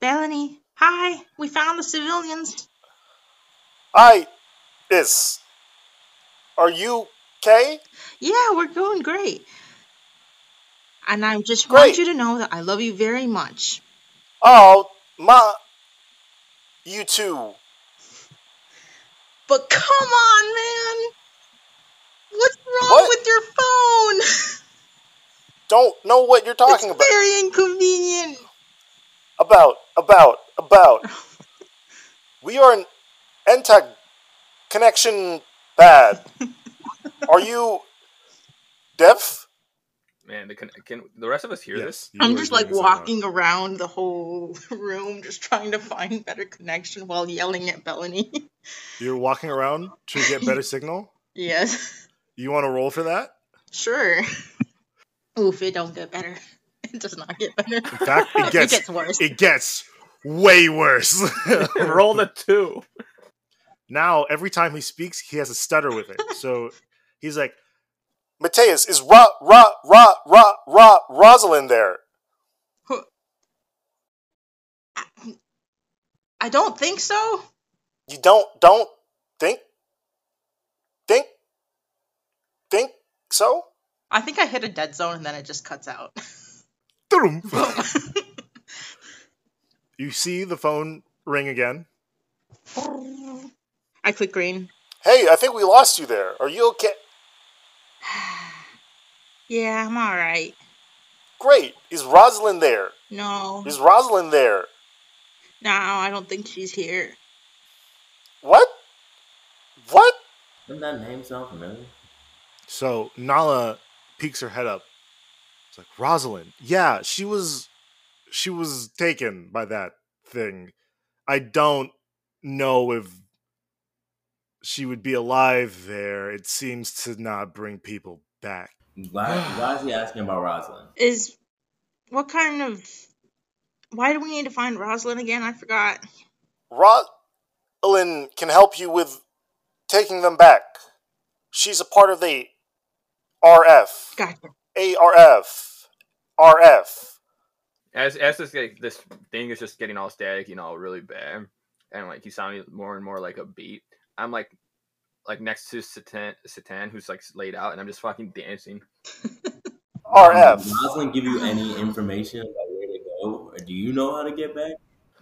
Bellany, hi. We found the civilians. Hi, is. Are you okay? Yeah, we're doing great. And I just Great. want you to know that I love you very much. Oh, my. You too. But come on, man. What's wrong What? with your phone? Don't know what you're talking it's about. very inconvenient. About, about, about. *laughs* We are an NTAG connection bad. *laughs* Are you deaf? Man, the, can, can the rest of us hear this? I'm just like this out walking around the whole *laughs* room, just trying to find better connection while yelling at Bellany. *laughs* You're walking around to get better *laughs* signal. yes, You want to roll for that? sure. Oof, it don't get better. It does not get better. In fact, it gets it gets worse. It gets way worse. Roll the two. now, every time he speaks, he has a stutter with it. So he's like, Mateus, is Ra Ra Ra Ra Ra Rosalind there? I don't think so. You don't don't think think think so? I think I hit a dead zone and then it just cuts out. *laughs* You see the phone ring again. I click green. Hey, I think we lost you there. Are you okay? *sighs* Yeah, I'm alright. Great. Is Rosalind there? No, Is Rosalind there? no, I don't think she's here. What? What? Doesn't that name sound familiar? So Nala peeks her head up. It's like Rosalind. Yeah, she was she was taken by that thing. I don't know if she would be alive there. It seems to not bring people back. Why, why is he *sighs* asking about Rosalind? Is what kind of? Why do we need to find Rosalind again? I forgot. Rosalind can help you with taking them back. She's a part of the RF. Gotcha. ARF. RF. As as this like, this thing is just getting all static, you know, really bad, and like he's sounding more and more like a beat. I'm like, like next to Satan, Satan, who's like laid out, and I'm just fucking dancing. *laughs* RF. Did Rosalind give you any information about where to go? Or do you know how to get back?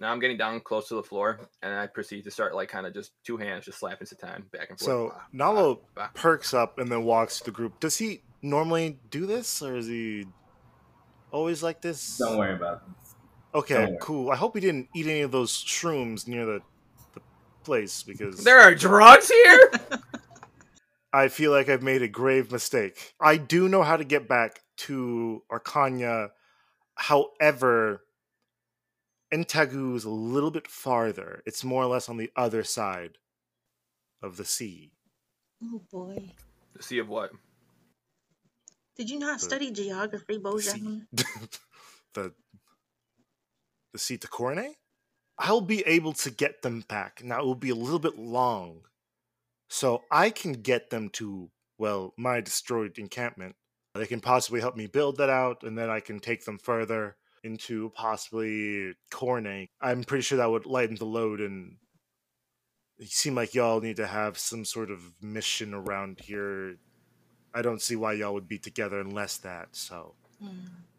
Now I'm getting down close to the floor, and I proceed to start like kind of just two hands just slapping Satan back and forth. So Bah, Nala bah, bah. perks up and then walks to the group. Does he normally do this, or is he always like this? Don't worry about this. Okay, cool. I hope he didn't eat any of those shrooms near the, the place because There are drugs here. *laughs* I feel like I've made a grave mistake. I do know how to get back to Arcania. However, Entagu is a little bit farther. It's more or less on the other side of the sea. Oh boy. the sea of what? Did you not The- study geography, The *laughs* the the sea to Corne? I'll be able to get them back. Now it will be a little bit long. So I can get them to, well, my destroyed encampment. They can possibly help me build that out, and then I can take them further into possibly Corne. I'm pretty sure that would lighten the load and it seemed like y'all need to have some sort of mission around here. I don't see why y'all would be together unless that, so hmm.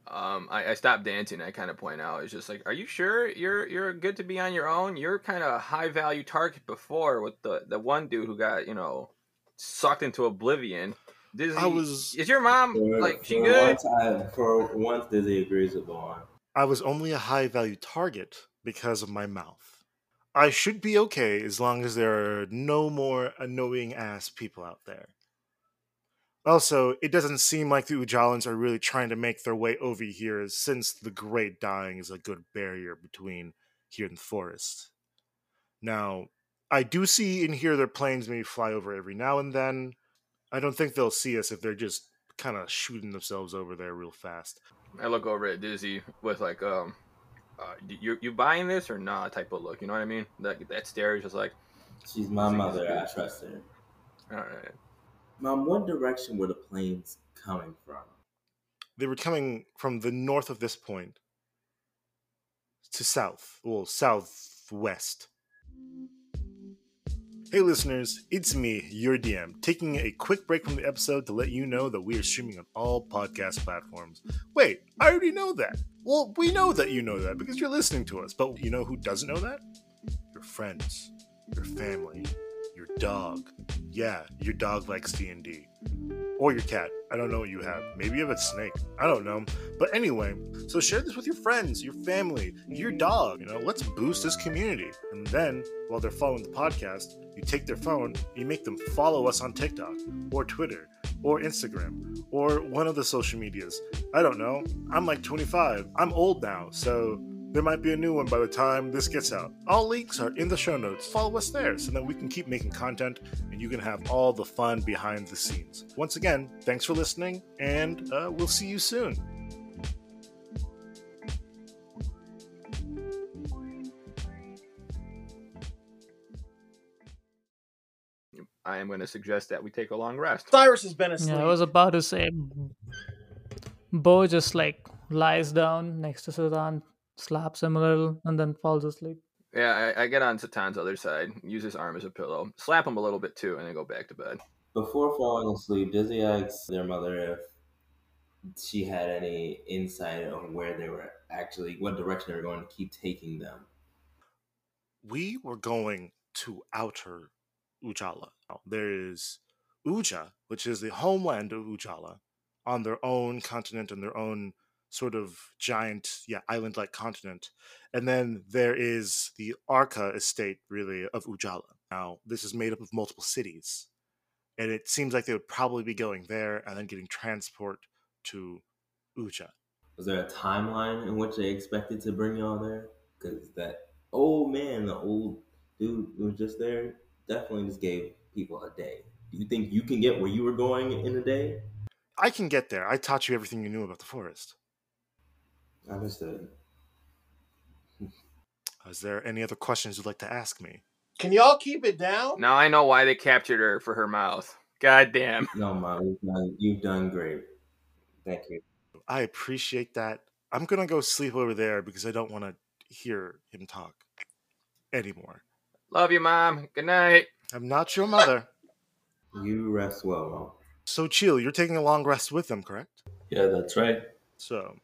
Um, I, I stopped dancing. I kind of point out, it's just like, are you sure you're you're good to be on your own? You're kind of a high value target before with the the one dude who got you know sucked into oblivion. Dizzy, I was is your mom For, like she for good? Once I, for once, Dizzy agrees with Lauren. I was only a high value target because of my mouth. I should be okay as long as there are no more annoying ass people out there. Also, it doesn't seem like the Ujalans are really trying to make their way over here since the Great Dying is a good barrier between here and the forest. Now, I do see and hear their planes maybe fly over every now and then. I don't think they'll see us if they're just kind of shooting themselves over there real fast. I look over at Dizzy with like um uh, you you buying this or not type of look. You know what I mean? That that stare is just like She's my mother. I trust her. all right. Mom, what direction were the planes coming from? They were coming from the north of this point to south, well, southwest. Hey listeners, it's me, your DM, taking a quick break from the episode to let you know that we are streaming on all podcast platforms. Wait, I already know that. Well, we know that you know that because you're listening to us, but you know who doesn't know that? Your friends, your family, your dog. Yeah, your dog likes D&D. Or your cat. I don't know what you have. Maybe you have a snake. I don't know. But anyway, so share this with your friends, your family, your mm. dog. You know, let's boost this community. And then, while they're following the podcast, you take their phone, you make them follow us on TikTok or Twitter or Instagram or one of the social medias. I don't know. I'm like 25. I'm old now, so there might be a new one by the time this gets out. All links are in the show notes. Follow us there so that we can keep making content and you can have all the fun behind the scenes. Once again, thanks for listening, and uh, we'll see you soon. I am going to suggest that we take a long rest. Cyrus has been asleep. Yeah, I was about to say. Bo just like lies down next to Satan, slaps him a little, and then falls asleep. Yeah, I, I get on Satan's other side, use his arm as a pillow, slap him a little bit too, and then go back to bed. Before falling asleep, Dizzy asks their mother if she had any insight on where they were actually, what direction they were going to keep taking them. we were going to outer Ujala. Now, There is Uja, which is the homeland of Ujala, on their own continent and their own sort of giant, yeah, island-like continent. And then there is the Arca estate, really, of Ujala. Now, this is made up of multiple cities, and it seems like they would probably be going there and then getting transport to Uja. Was there a timeline in which they expected to bring y'all there? Because that old man, the old dude who was just there, definitely just gave people a day. Do you think you can get where you were going in a day? I can get there. I taught you everything you knew about the forest. I missed it. Is there any other questions you'd like to ask me? Can y'all keep it down? Now I know why they captured her for her mouth. God damn. No, Mom, you've done, you've done great. Thank you. I appreciate that. I'm gonna go sleep over there because I don't want to hear him talk anymore. Love you, mom. Good night. I'm not your mother. *laughs* You rest well, Mom. Xochitl, you're taking a long rest with them, correct? Yeah, that's right. So,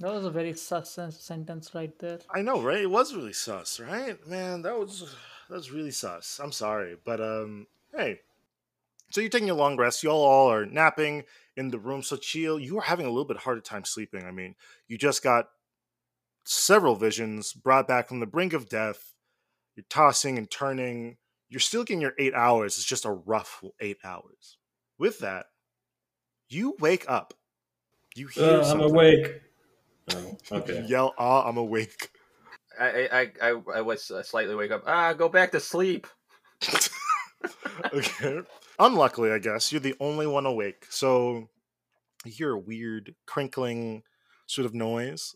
That was a very sus sentence right there. I know, right? It was really sus, right? Man, that was that was really sus. I'm sorry, but um, hey. So you're taking a long rest. Y'all all are napping in the room. Xochitl, you are having a little bit harder time sleeping. I mean, you just got several visions brought back from the brink of death. You're tossing and turning. You're still getting your eight hours. It's just a rough eight hours. With that, you wake up. You hear Uh, I'm awake. Oh, *laughs* okay. Yell, "Ah, I'm awake!" I I I, I, I was uh, slightly wake up. Ah, go back to sleep. *laughs* *laughs* okay. Unluckily, I guess you're the only one awake. So you hear a weird crinkling sort of noise.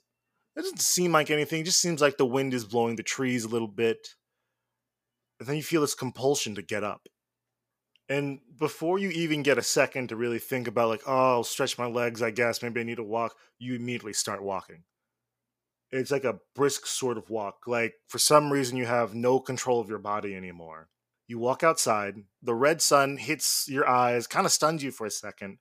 It doesn't seem like anything. It just seems like the wind is blowing the trees a little bit. And then you feel this compulsion to get up. And before you even get a second to really think about, like, oh, I'll stretch my legs, I guess, maybe I need to walk, you immediately start walking. It's like a brisk sort of walk. Like, for some reason, you have no control of your body anymore. You walk outside, the red sun hits your eyes, kind of stuns you for a second,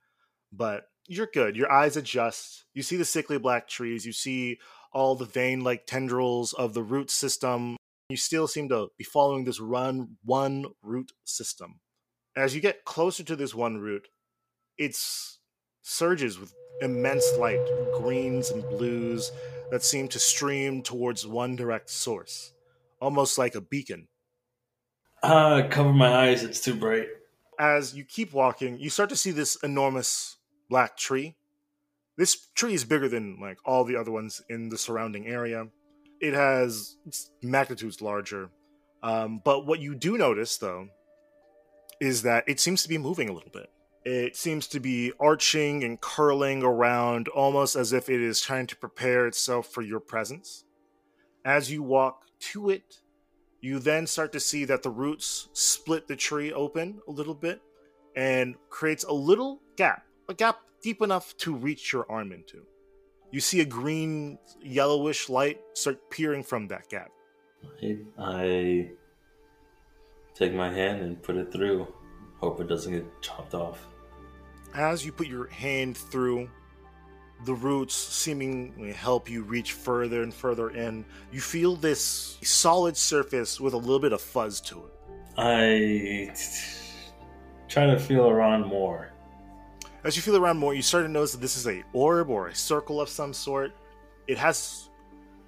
but you're good. Your eyes adjust. You see the sickly black trees, you see all the vein like tendrils of the root system. You still seem to be following this run one root system. As you get closer to this one root, it surges with immense light, greens and blues that seem to stream towards one direct source, almost like a beacon. Ah, cover my eyes. It's too bright. as you keep walking, you start to see this enormous black tree. This tree is bigger than like all the other ones in the surrounding area. It has magnitudes larger. Um, but what you do notice, though, is that it seems to be moving a little bit. It seems to be arching and curling around almost as if it is trying to prepare itself for your presence. As you walk to it, you then start to see that the roots split the tree open a little bit and creates a little gap, a gap deep enough to reach your arm into. You see a green, yellowish light start peering from that gap. I, I take my hand and put it through. Hope it doesn't get chopped off. As you put your hand through, the roots seemingly help you reach further and further in. You feel this solid surface with a little bit of fuzz to it. I try to feel around more. As you feel around more, you start to notice that this is a orb or a circle of some sort. It has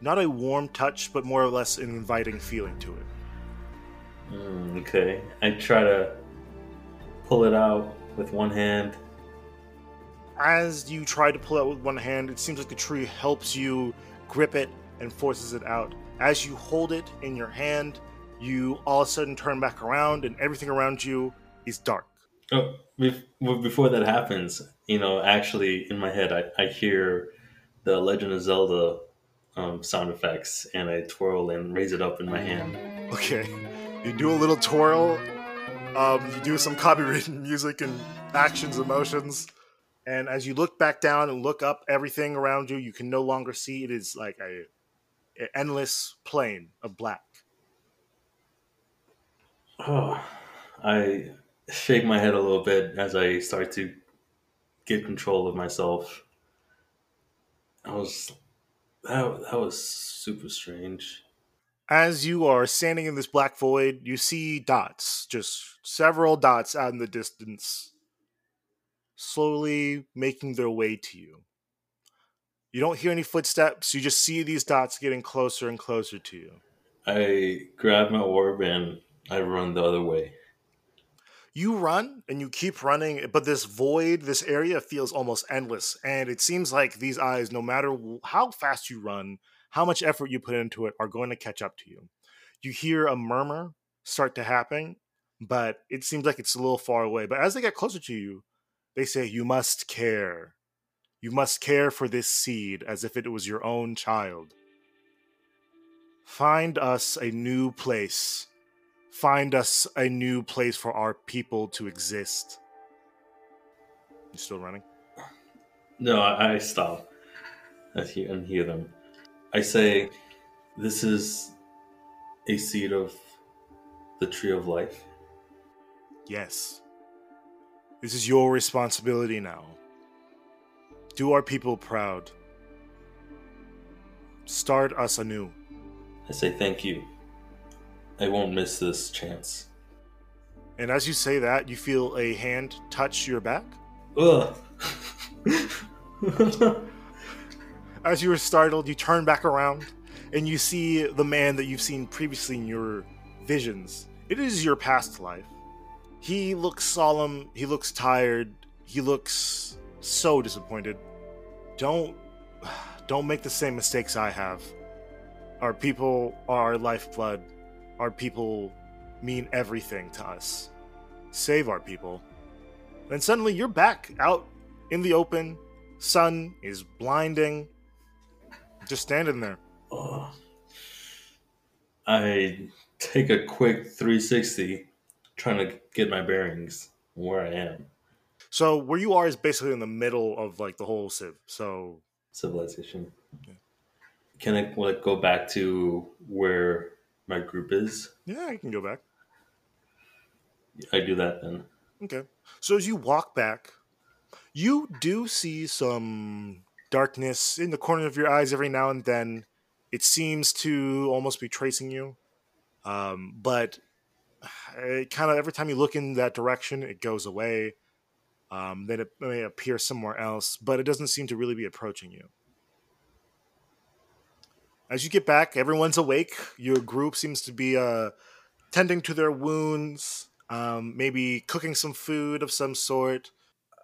not a warm touch, but more or less an inviting feeling to it. Mm, okay. I try to pull it out with one hand. As you try to pull it out with one hand, it seems like the tree helps you grip it and forces it out. As you hold it in your hand, you all of a sudden turn back around and everything around you is dark. Oh, before that happens, you know, actually in my head, I, I hear the Legend of Zelda um, sound effects and I twirl and raise it up in my hand. Okay. You do a little twirl, um, you do some *laughs* copywritten music and actions, emotions. And as you look back down and look up everything around you, you can no longer see. It is like a, a endless plane of black. Oh, I shake my head a little bit as I start to get control of myself. I was that that was super strange. As you are standing in this black void, you see dots, just several dots out in the distance, slowly making their way to you. You don't hear any footsteps, you just see these dots getting closer and closer to you. I grab my orb and I run the other way. You run and you keep running, but this void, this area feels almost endless. And it seems like these eyes, no matter how fast you run, how much effort you put into it, are going to catch up to you. You hear a murmur start to happen, but it seems like it's a little far away. But as they get closer to you, they say, You must care. You must care for this seed as if it was your own child. Find us a new place find us a new place for our people to exist. You still running? No, I, I stop and hear, and hear them. I say, This is a seed of the tree of life. Yes. This is your responsibility now. Do our people proud. Start us anew. I say thank you. I won't miss this chance. And as you say that, you feel a hand touch your back. Ugh. *laughs* as you are startled, you turn back around and you see the man that you've seen previously in your visions. It is your past life. He looks solemn, he looks tired, he looks so disappointed. Don't *sighs* don't make the same mistakes I have. Our people are our lifeblood. Our people mean everything to us. Save our people. Then suddenly you're back out in the open. Sun is blinding. Just standing there. Oh. I take a quick 360, trying to get my bearings where I am. So where you are is basically in the middle of like the whole civ. So civilization. Yeah. Can I like go back to where my group is? Yeah, you can go back. I do that then. Okay. So as you walk back, you do see some darkness in the corner of your eyes every now and then. It seems to almost be tracing you. Um, but it kind of every time you look in that direction, it goes away. Um, then it may appear somewhere else, but it doesn't seem to really be approaching you. As you get back, everyone's awake. Your group seems to be uh, tending to their wounds, um, maybe cooking some food of some sort.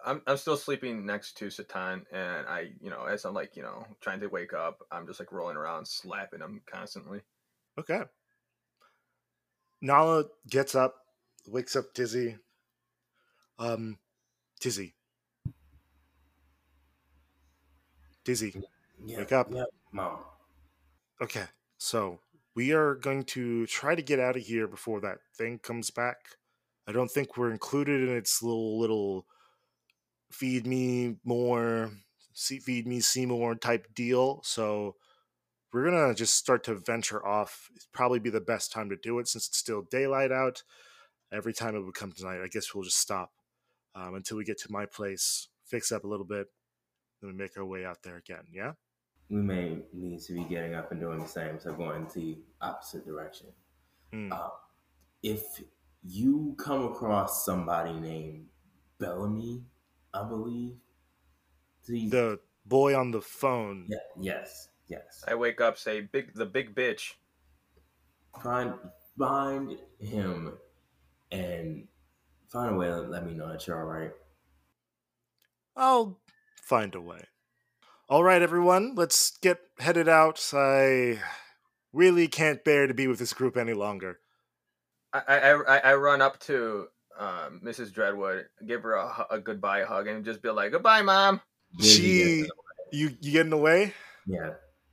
I'm I'm still sleeping next to Satan, and I, you know, as I'm like, you know, trying to wake up, I'm just like rolling around, slapping him constantly. Okay. Nala gets up, wakes up Dizzy. Um, Dizzy. Dizzy, Yeah, wake up. yeah, mom. Okay, So we are going to try to get out of here before that thing comes back. I don't think we're included in its little little feed me more, see, feed me Seymour type deal. So we're gonna just start to venture off. It'd probably be the best time to do it since it's still daylight out. Every time it would come tonight, I guess we'll just stop um, until we get to my place, fix up a little bit, then we make our way out there again. Yeah. We may need to be getting up and doing the same, so going the opposite direction. Hmm. Uh, if you come across somebody named Bellamy, I believe. Please, The boy on the phone. yeah, yes, yes. I wake up, say big the big bitch. Find find him and find a way to let me know that you're all right. I'll find a way. All right, everyone, let's get headed out. I really can't bear to be with this group any longer. I I, I, I run up to um, Mrs. Dreadwood, give her a, a goodbye hug, and just be like, "Goodbye, mom." She, you, you get in the way. Yeah.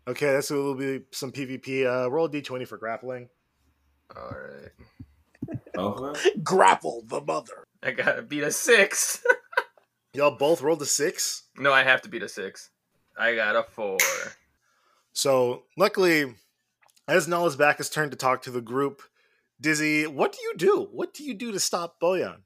Okay, that's a little bit some PvP. Uh, roll a d20 for grappling. All right, *laughs* Both? Grapple the mother. I gotta beat a six. *laughs* Y'all both rolled a six. no, I have to beat a six. I got a four. So luckily, as Nala's back is turned to talk to the group, Dizzy, what do you do? What do you do to stop Boyan?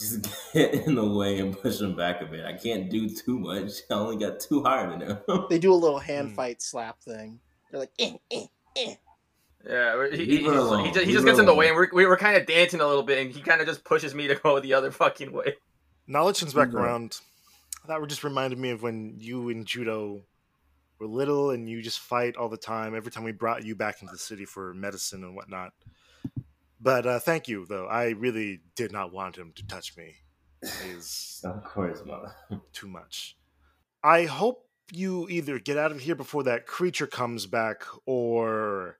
Just *laughs* get in the way and push him back a bit. I can't do too much. *laughs* I only got two higher than him. They do a little hand Hmm. fight slap thing. They're like, eh, eh, eh. Yeah, he, he, Leave he, just, he just, he just gets in the way, and we're, we were kind of dancing a little bit, and he kind of just pushes me to go the other *laughs* fucking way. Knowledge comes back Mhm. around. That just reminded me of when you and Judah were little and you just fight all the time. Every time we brought you back into the city for medicine and whatnot. But uh, thank you, though. I really did not want him to touch me. Is of course, mother. *laughs* too much. I hope you either get out of here before that creature comes back, or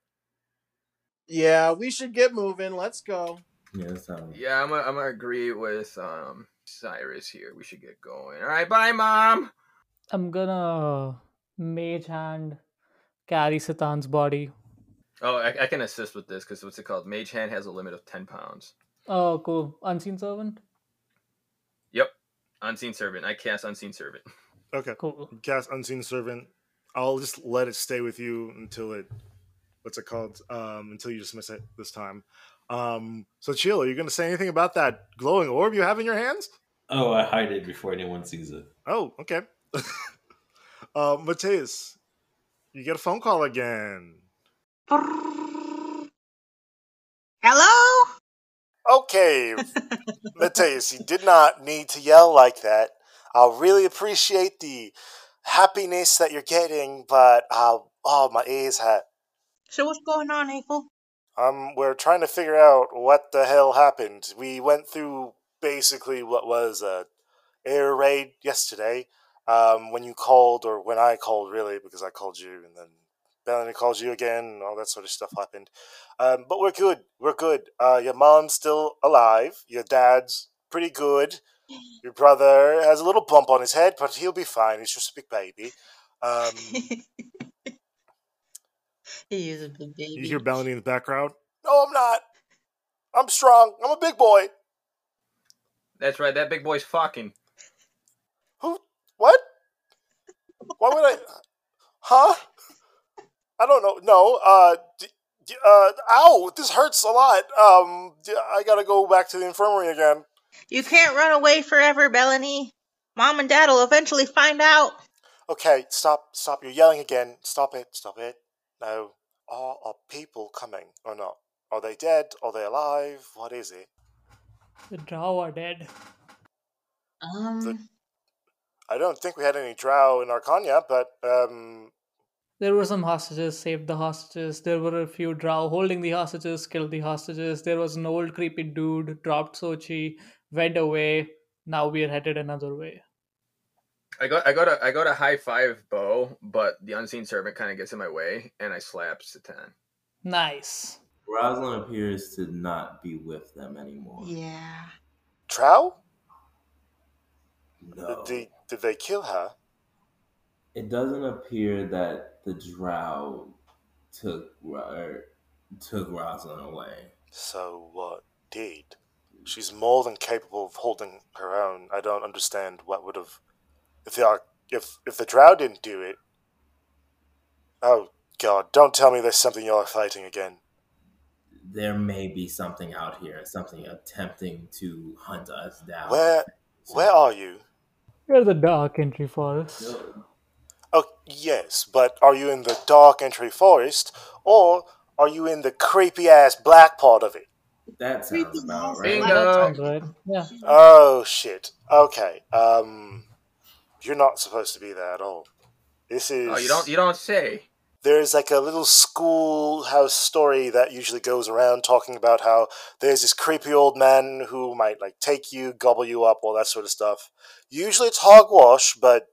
Yeah, we should get moving. Let's go. Yeah, that. Yeah, I'm gonna, I'm gonna agree with um Cyrus here. We should get going. All right, bye, mom. I'm gonna mage hand carry Satan's body. Oh, I, I can assist with this because what's it called? Mage Hand has a limit of ten pounds. Oh, cool. Unseen servant. Yep, Unseen Servant. I cast Unseen Servant. *laughs* okay, Cool. cast unseen servant. I'll just let it stay with you until it, what's it called? Um, until you dismiss it this time. Um, Xochitl. Are you going to say anything about that glowing orb you have in your hands? Oh, I hide it before anyone sees it. Oh, okay. *laughs* uh, Mateus, you get a phone call again. Hello? Okay, Mateus, you did not need to yell like that. I really appreciate the happiness that you're getting, but uh, oh, my ears hurt. So what's going on, April? Um, we're trying to figure out what the hell happened. We went through basically what was a air raid yesterday. Um, when you called, or when I called, really, because I called you, and then Melanie calls you again, and all that sort of stuff happened. Um, but we're good. We're good. Uh, your mom's still alive. Your dad's pretty good. Your brother has a little bump on his head, but he'll be fine. He's just a big baby. Um, *laughs* he is a big baby. you hear Melanie in the background. No, I'm not. I'm strong. I'm a big boy. That's right. That big boy's fucking. Who? What? Why would I? Huh? I don't know. No. Uh. D- d- uh. Ow! This hurts a lot. Um. d- I gotta go back to the infirmary again. You can't run away forever, Bellany. Mom and Dad will eventually find out. Okay. Stop. Stop. You're yelling again. Stop it. Stop it. No. Are are people coming or not? Are they dead? Are they alive? What is it? The drow are dead. Um, I don't think we had any drow in Arcania, but um. There were some hostages, saved the hostages. There were a few drow holding the hostages, killed the hostages. There was an old creepy dude, dropped Xochitl, went away. Now we're headed another way. I go, I go to, I go to high five Bo, but the unseen servant kind of gets in my way, and I slap Satan. Nice. Rosalind appears to not be with them anymore. yeah. Drow? No. Did did they kill her? It doesn't appear that the drow took Ro- er, took Rosalind away. So what did? She's more than capable of holding her own. I don't understand what would have if the Ar- if if the Drow didn't do it. Oh God! Don't tell me there's something y'all are fighting again. There may be something out here, something attempting to hunt us down. Where where are you? We're the dark entry forest. Oh yes, but are you in the dark entry forest or are you in the creepy ass black part of it? That sounds about right. Bingo. Yeah. Oh shit. Okay. Um you're not supposed to be there at all. This is Oh, you don't you don't say. there's like a little schoolhouse story that usually goes around talking about how there's this creepy old man who might like take you, gobble you up, all that sort of stuff. Usually it's hogwash, but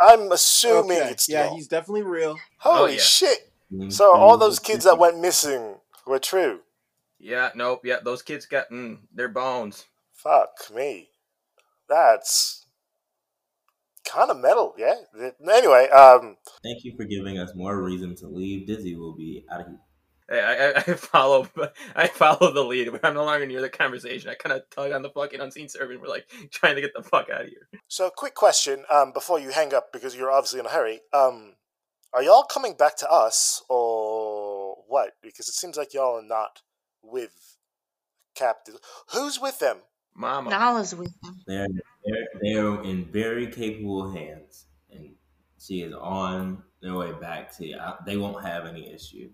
I'm assuming Okay, it's yeah, not. he's definitely real. Holy Oh, yeah. shit! Mm, So all mm, those kids that went missing were true. Yeah, nope, yeah, those kids got mm, their bones. Fuck me. That's kind of metal, yeah. Anyway, um, Thank you for giving us more reason to leave. Dizzy will be out of here. Hey, I, I, *laughs* I follow I follow the lead, but I'm no longer near the conversation. I kind of tug on the fucking unseen servant. We're like *laughs* trying to get the fuck out of here. so quick question, um, before you hang up because you're obviously in a hurry. Um, are y'all coming back to us or what? Because it seems like y'all are not with Captain. Who's with them? Mama. Nala's with them. They're, they're they're in very capable hands, and she is on their way back to you. I- They won't have any issue.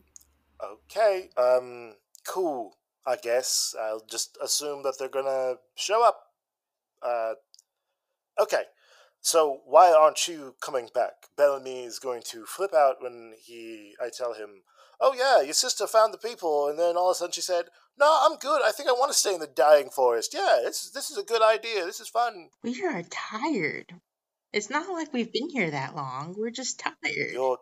Okay, um, cool. I guess I'll just assume that they're gonna show up. Uh, okay. So why aren't you coming back? Bellamy is going to flip out when he. I tell him, "Oh yeah, your sister found the people," and then all of a sudden she said, "No, I'm good. I think I want to stay in the dying forest. Yeah, this this is a good idea. This is fun. We are tired. It's not like we've been here that long. We're just tired. You're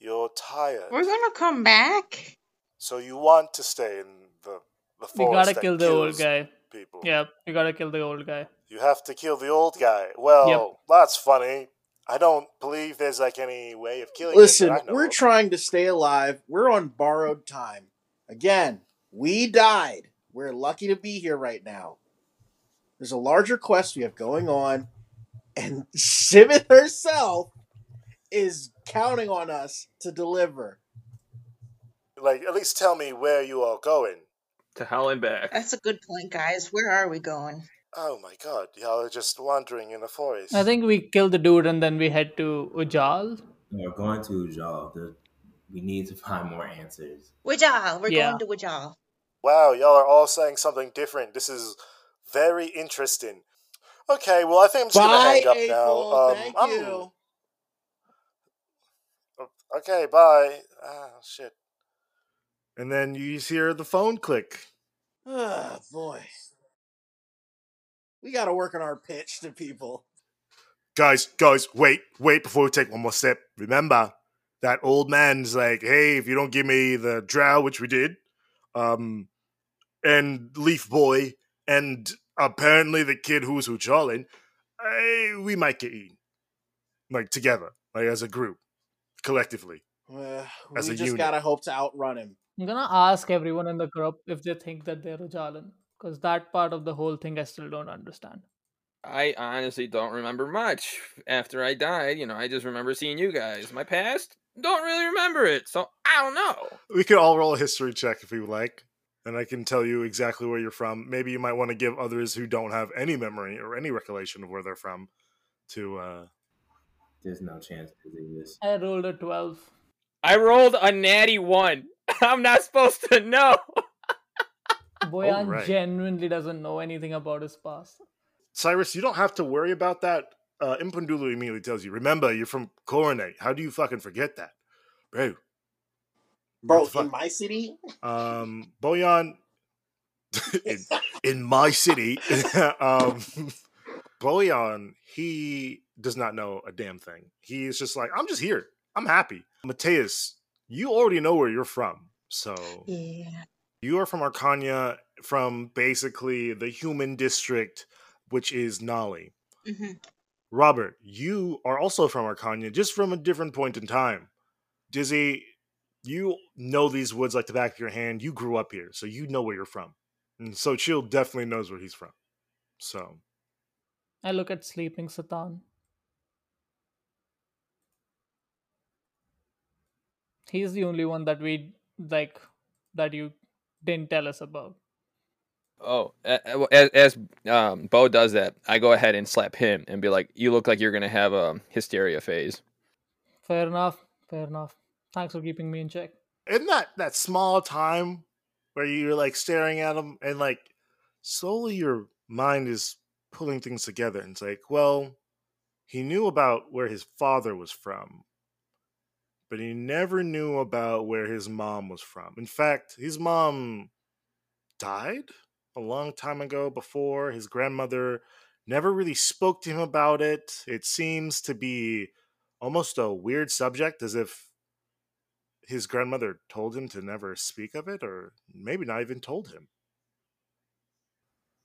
you're tired. We're gonna come back. So you want to stay in the the We forest gotta that kill the old guy. people. Yeah, we gotta kill the old guy. You have to kill the old guy. Well, Yep. that's funny. I don't believe there's like any way of killing Listen, him. that I know we're of. trying to stay alive. We're on borrowed time. Again, we died. We're lucky to be here right now. There's a larger quest we have going on, and *laughs* Sivith herself is counting on us to deliver. like at least tell me where you are going. To hell and back. That's a good point, guys. Where are we going? Oh my god, y'all are just wandering in the forest. I think we kill the dude and then we head to Ujal. We're going to Ujal. We need to find more answers. Wajal. We're Yeah. going to Wajal. Wow, y'all are all saying something different. This is very interesting. Okay, well I think I'm just gonna hang up April. now. Um, Thank I'm- you. Okay, bye. Ah, shit. And then you just hear the phone click. Oh boy. We gotta work on our pitch to people. guys, guys, wait, wait before we take one more step. Remember, that old man's like, hey, if you don't give me the drow, which we did, um, and Leaf Boy, and apparently the kid who's Ujalan, hey, we might get eaten. Like together, like as a group, collectively. Uh, As we a just unit. gotta hope to outrun him. I'm gonna ask everyone in the group if they think that they're Ujalan. Because that part of the whole thing I still don't understand. I honestly don't remember much. After I died, you know, I just remember seeing you guys. My past, don't really remember it, so I don't know. We could all roll a history check if we would like, and I can tell you exactly where you're from. Maybe you might want to give others who don't have any memory or any recollection of where they're from to uh There's no chance to do this. I rolled a 12. I rolled a natty one. *laughs* I'm not supposed to know. Boyan right. genuinely doesn't know anything about his past. Cyrus, you don't have to worry about that. Uh, Impundulu immediately tells you, remember, you're from Coronet. How do you fucking forget that? Bro. Bro, in my city? Um, Boyan, *laughs* in, *laughs* in my city, um, Boyan, he does not know a damn thing. He's just like, I'm just here. I'm happy. Mateus, you already know where you're from. So Yeah. you are from Arcania, from basically the human district, which is Nali. hmm Robert, you are also from Arcania, just from a different point in time. Dizzy, you know these woods like the back of your hand. You grew up here, so you know where you're from. And Xochitl definitely knows where he's from. So I look at sleeping Satan. He's the only one that we like that you didn't tell us about. Oh, a- a- as, as um, Bo does that, I go ahead and slap him and be like, "You look like you're gonna have a hysteria phase." Fair enough. Fair enough. Thanks for keeping me in check. in that that small time where you're like staring at him and like slowly your mind is pulling things together and it's like well he knew about where his father was from but he never knew about where his mom was from. In fact his mom died a long time ago before. His grandmother never really spoke to him about it. It seems to be almost a weird subject as if his grandmother told him to never speak of it, or maybe not even told him.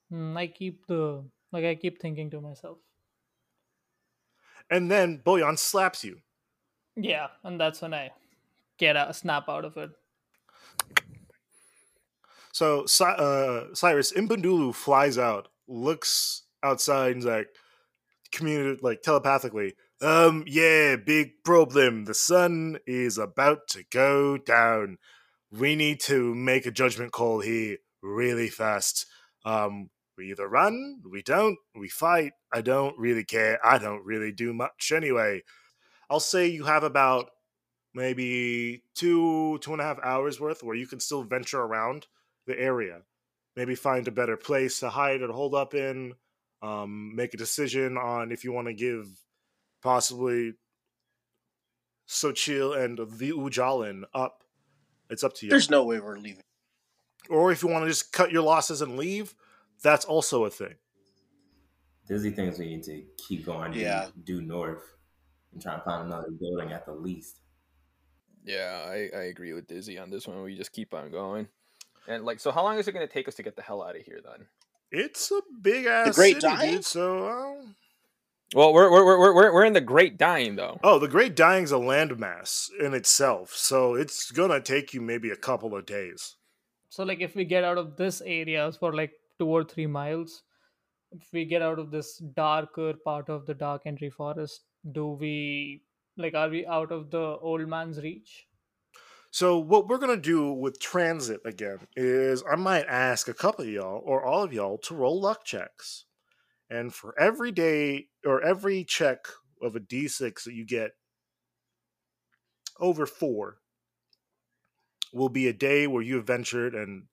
Hmm, I keep the like I keep thinking to myself. And then Boyan slaps you. Yeah, and that's when I get a snap out of it. So uh, Cyrus Impundulu flies out, looks outside, and's like, communicate like telepathically. Um, yeah, big problem. The sun is about to go down. We need to make a judgment call here really fast. Um, we either run, we don't, we fight. I don't really care. I don't really do much anyway. I'll say you have about maybe two, two and a half hours worth where you can still venture around the area. Maybe find a better place to hide or hold up in. Um, make a decision on if you want to give possibly Xochitl and the Ujalan up. It's up to you. There's no way we're leaving. or if you want to just cut your losses and leave, that's also a thing. Dizzy thinks we need to keep going Yeah. due north and try and find another building at the least. Yeah, I, I agree with Dizzy on this one. We just keep on going. And like, so how long is it going to take us to get the hell out of here then? It's a big ass Great city, Dying? dude. So, uh, Well, we're we're we're we're, we're in the Great Dying though. oh, the Great Dying's a landmass in itself, so it's gonna take you maybe a couple of days. So like if we get out of this area for like two or three miles, if we get out of this darker part of the dark entry forest, do we like are we out of the old man's reach? So what we're gonna do with transit again is I might ask a couple of y'all or all of y'all to roll luck checks, and for every day or every check of a d6 that you get over four will be a day where you have ventured and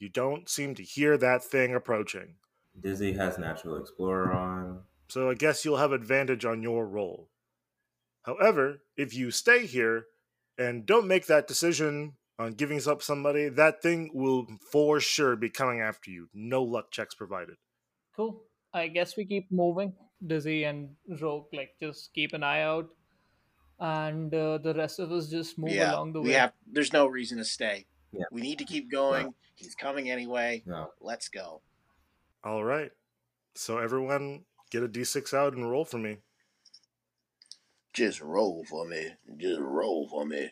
you don't seem to hear that thing approaching. Dizzy has Natural Explorer on. So I guess you'll have advantage on your roll. However, if you stay here and don't make that decision on giving up somebody, that thing will for sure be coming after you. No luck checks provided. Cool. I guess we keep moving. Dizzy and Rogue like just keep an eye out, and uh, the rest of us just move yeah, along the way. we way. have. There's no reason to stay. Yeah. We need to keep going. He's coming anyway. No. Let's go. All right. So everyone get a d6 out and roll for me. Just roll for me. Just roll for me.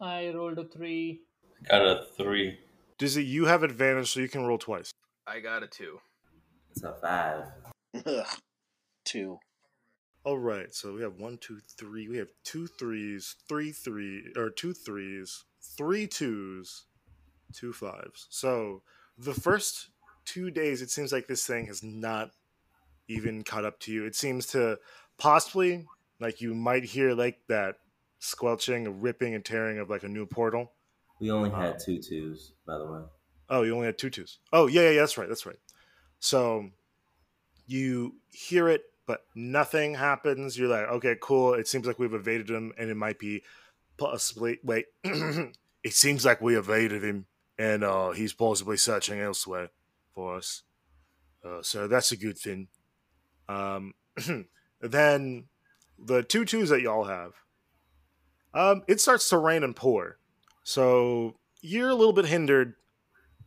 I rolled a three. Got a three. Dizzy, you have advantage so you can roll twice. I got a two. It's a five. Ugh. Two. All right, so we have one, two, three. We have two threes, three three, or two threes, three twos, two fives. So the first two days, it seems like this thing has not even caught up to you. It seems to possibly like you might hear like that squelching, ripping and tearing of like a new portal. We only uh, had two twos, by the way. Oh, you only had two twos. Oh, yeah, yeah, yeah, that's right, that's right. So you hear it, but nothing happens. You're like, okay, cool. It seems like we've evaded them, and it might be possibly. Wait, *clears throat* it seems like we evaded him, and uh, he's possibly searching elsewhere for us. Uh, so that's a good thing. Um, *clears throat* then the two twos that y'all have, um, it starts to rain and pour. So you're a little bit hindered.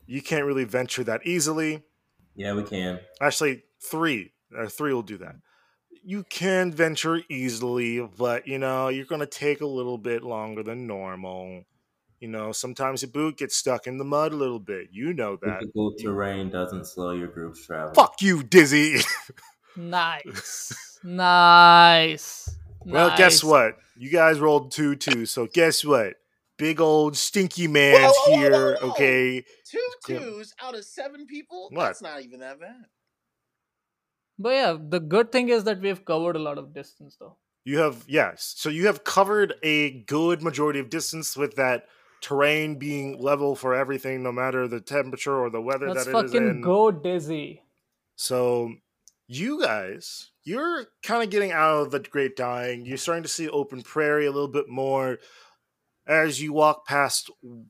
You can't really venture that easily. Yeah, we can. Actually, three. Uh, three will do that. You can venture easily, but you know, you're going to take a little bit longer than normal. You know, sometimes your boot gets stuck in the mud a little bit. You know that. Difficult terrain doesn't slow your group's travel. Fuck you, Dizzy. Nice. nice. well, guess what? You guys rolled two two, so guess what? Big old stinky man's Whoa, whoa, whoa, here. whoa, whoa. Okay, Two Yeah. out of seven people? What? That's not even that bad. But yeah, the good thing is that we've covered a lot of distance though. you have yes. So you have covered a good majority of distance with that terrain being level for everything, no matter the temperature or the weather Let's that it is fucking in. go dizzy. So you guys, you're kind of getting out of the Great Dying. You're starting to see open prairie a little bit more as you walk past,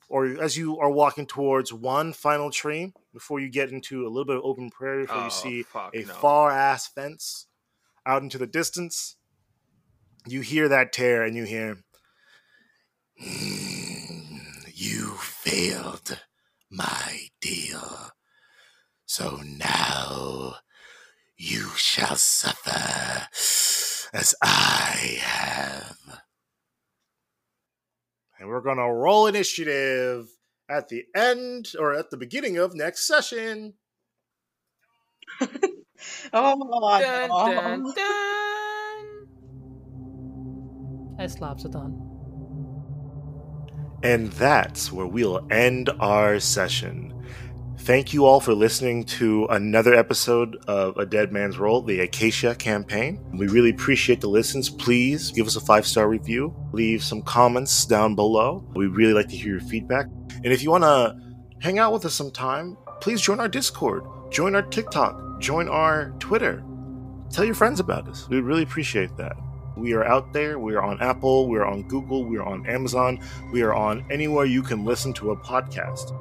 or as you are walking towards one final tree before you get into a little bit of open prairie. Before Oh, you see a no. far ass fence out into the distance. You hear that tear, and you hear, "Hmm, "You failed my deal, so now." you shall suffer as I have. And we're going to roll initiative at the end or at the beginning of next session. *laughs* Oh, Dun, no. dun, dun. I slaps it on. And that's where we'll end our session. Thank you all for listening to another episode of A Dead Man's Roll, the Acacia campaign. We really appreciate the listens. Please give us a five star review, leave some comments down below. We really like to hear your feedback. And if you want to hang out with us sometime, please join our Discord, join our TikTok, join our Twitter. Tell your friends about us. We'd really appreciate that. We are out there. We are on Apple. We are on Google. We are on Amazon. We are on anywhere you can listen to a podcast.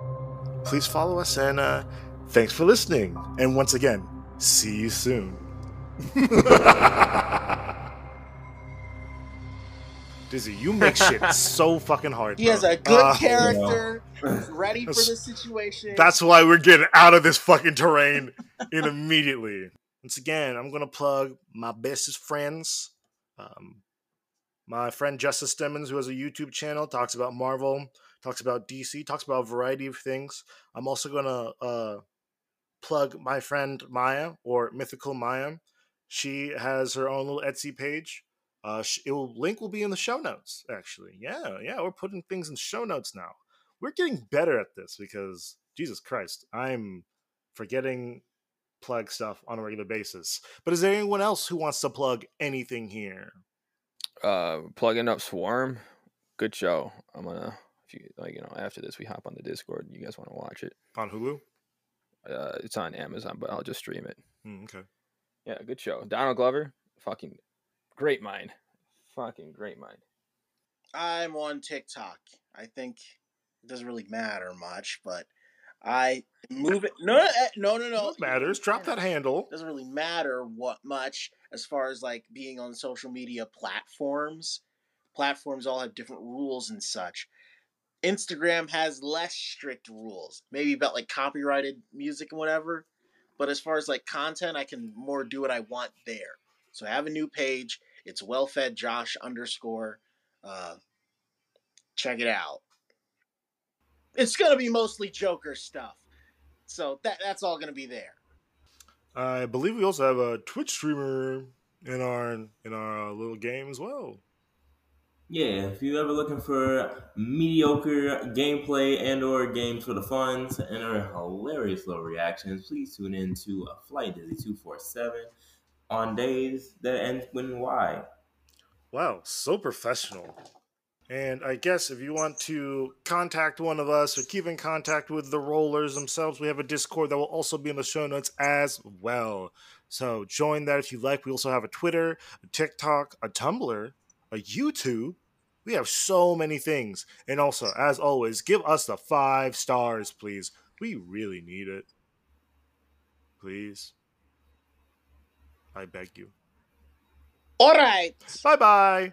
Please follow us and uh, thanks for listening. And once again, see you soon. *laughs* Dizzy, you make shit so fucking hard. He has a good Uh, character, he's ready for the situation. That's why we're getting out of this fucking terrain in immediately. Once again, I'm gonna plug my bestest friends. Um, my friend Justice Stemmons, who has a YouTube channel, talks about Marvel, talks about DC, talks about a variety of things. I'm also gonna uh, plug my friend Mya or Mythical Mya. She has her own little Etsy page. Uh, sh- it will link will be in the show notes. Actually, yeah, yeah, we're putting things in show notes now. We're getting better at this because Jesus Christ, I'm forgetting plug stuff on a regular basis. But is there anyone else who wants to plug anything here? Uh, plugging up Swarm, good show. I'm gonna, if you like, you know, after this we hop on the Discord. And you guys want to watch it? On Hulu? Uh, it's on Amazon, but I'll just stream it. Hmm, okay. Yeah, good show. Donald Glover, fucking great mind, fucking great mind. I'm on TikTok. I think it doesn't really matter much, but I move it. No, eh, no, no, no. What matters? Drop that handle. doesn't really matter what much as far as like being on social media platforms. Platforms all have different rules and such. Instagram has less strict rules, maybe about like copyrighted music and whatever. But as far as like content, I can more do what I want there. So I have a new page. It's well fed Josh underscore. Uh, check it out. It's gonna be mostly Joker stuff. So that that's all gonna be there. I believe we also have a Twitch streamer in our in our uh, little game as well. Yeah, if you're ever looking for mediocre gameplay and or games for the funds and or hilarious little reactions, please tune in to uh, Flight Dizzy 247 on days that end with Y. Wow, so professional. And I guess if you want to contact one of us or keep in contact with the rollers themselves, we have a Discord that will also be in the show notes as well. So join that if you like. We also have a Twitter, a TikTok, a Tumblr, a YouTube. We have so many things. And also, as always, give us the five stars, please. We really need it. Please. I beg you. All right. Bye bye.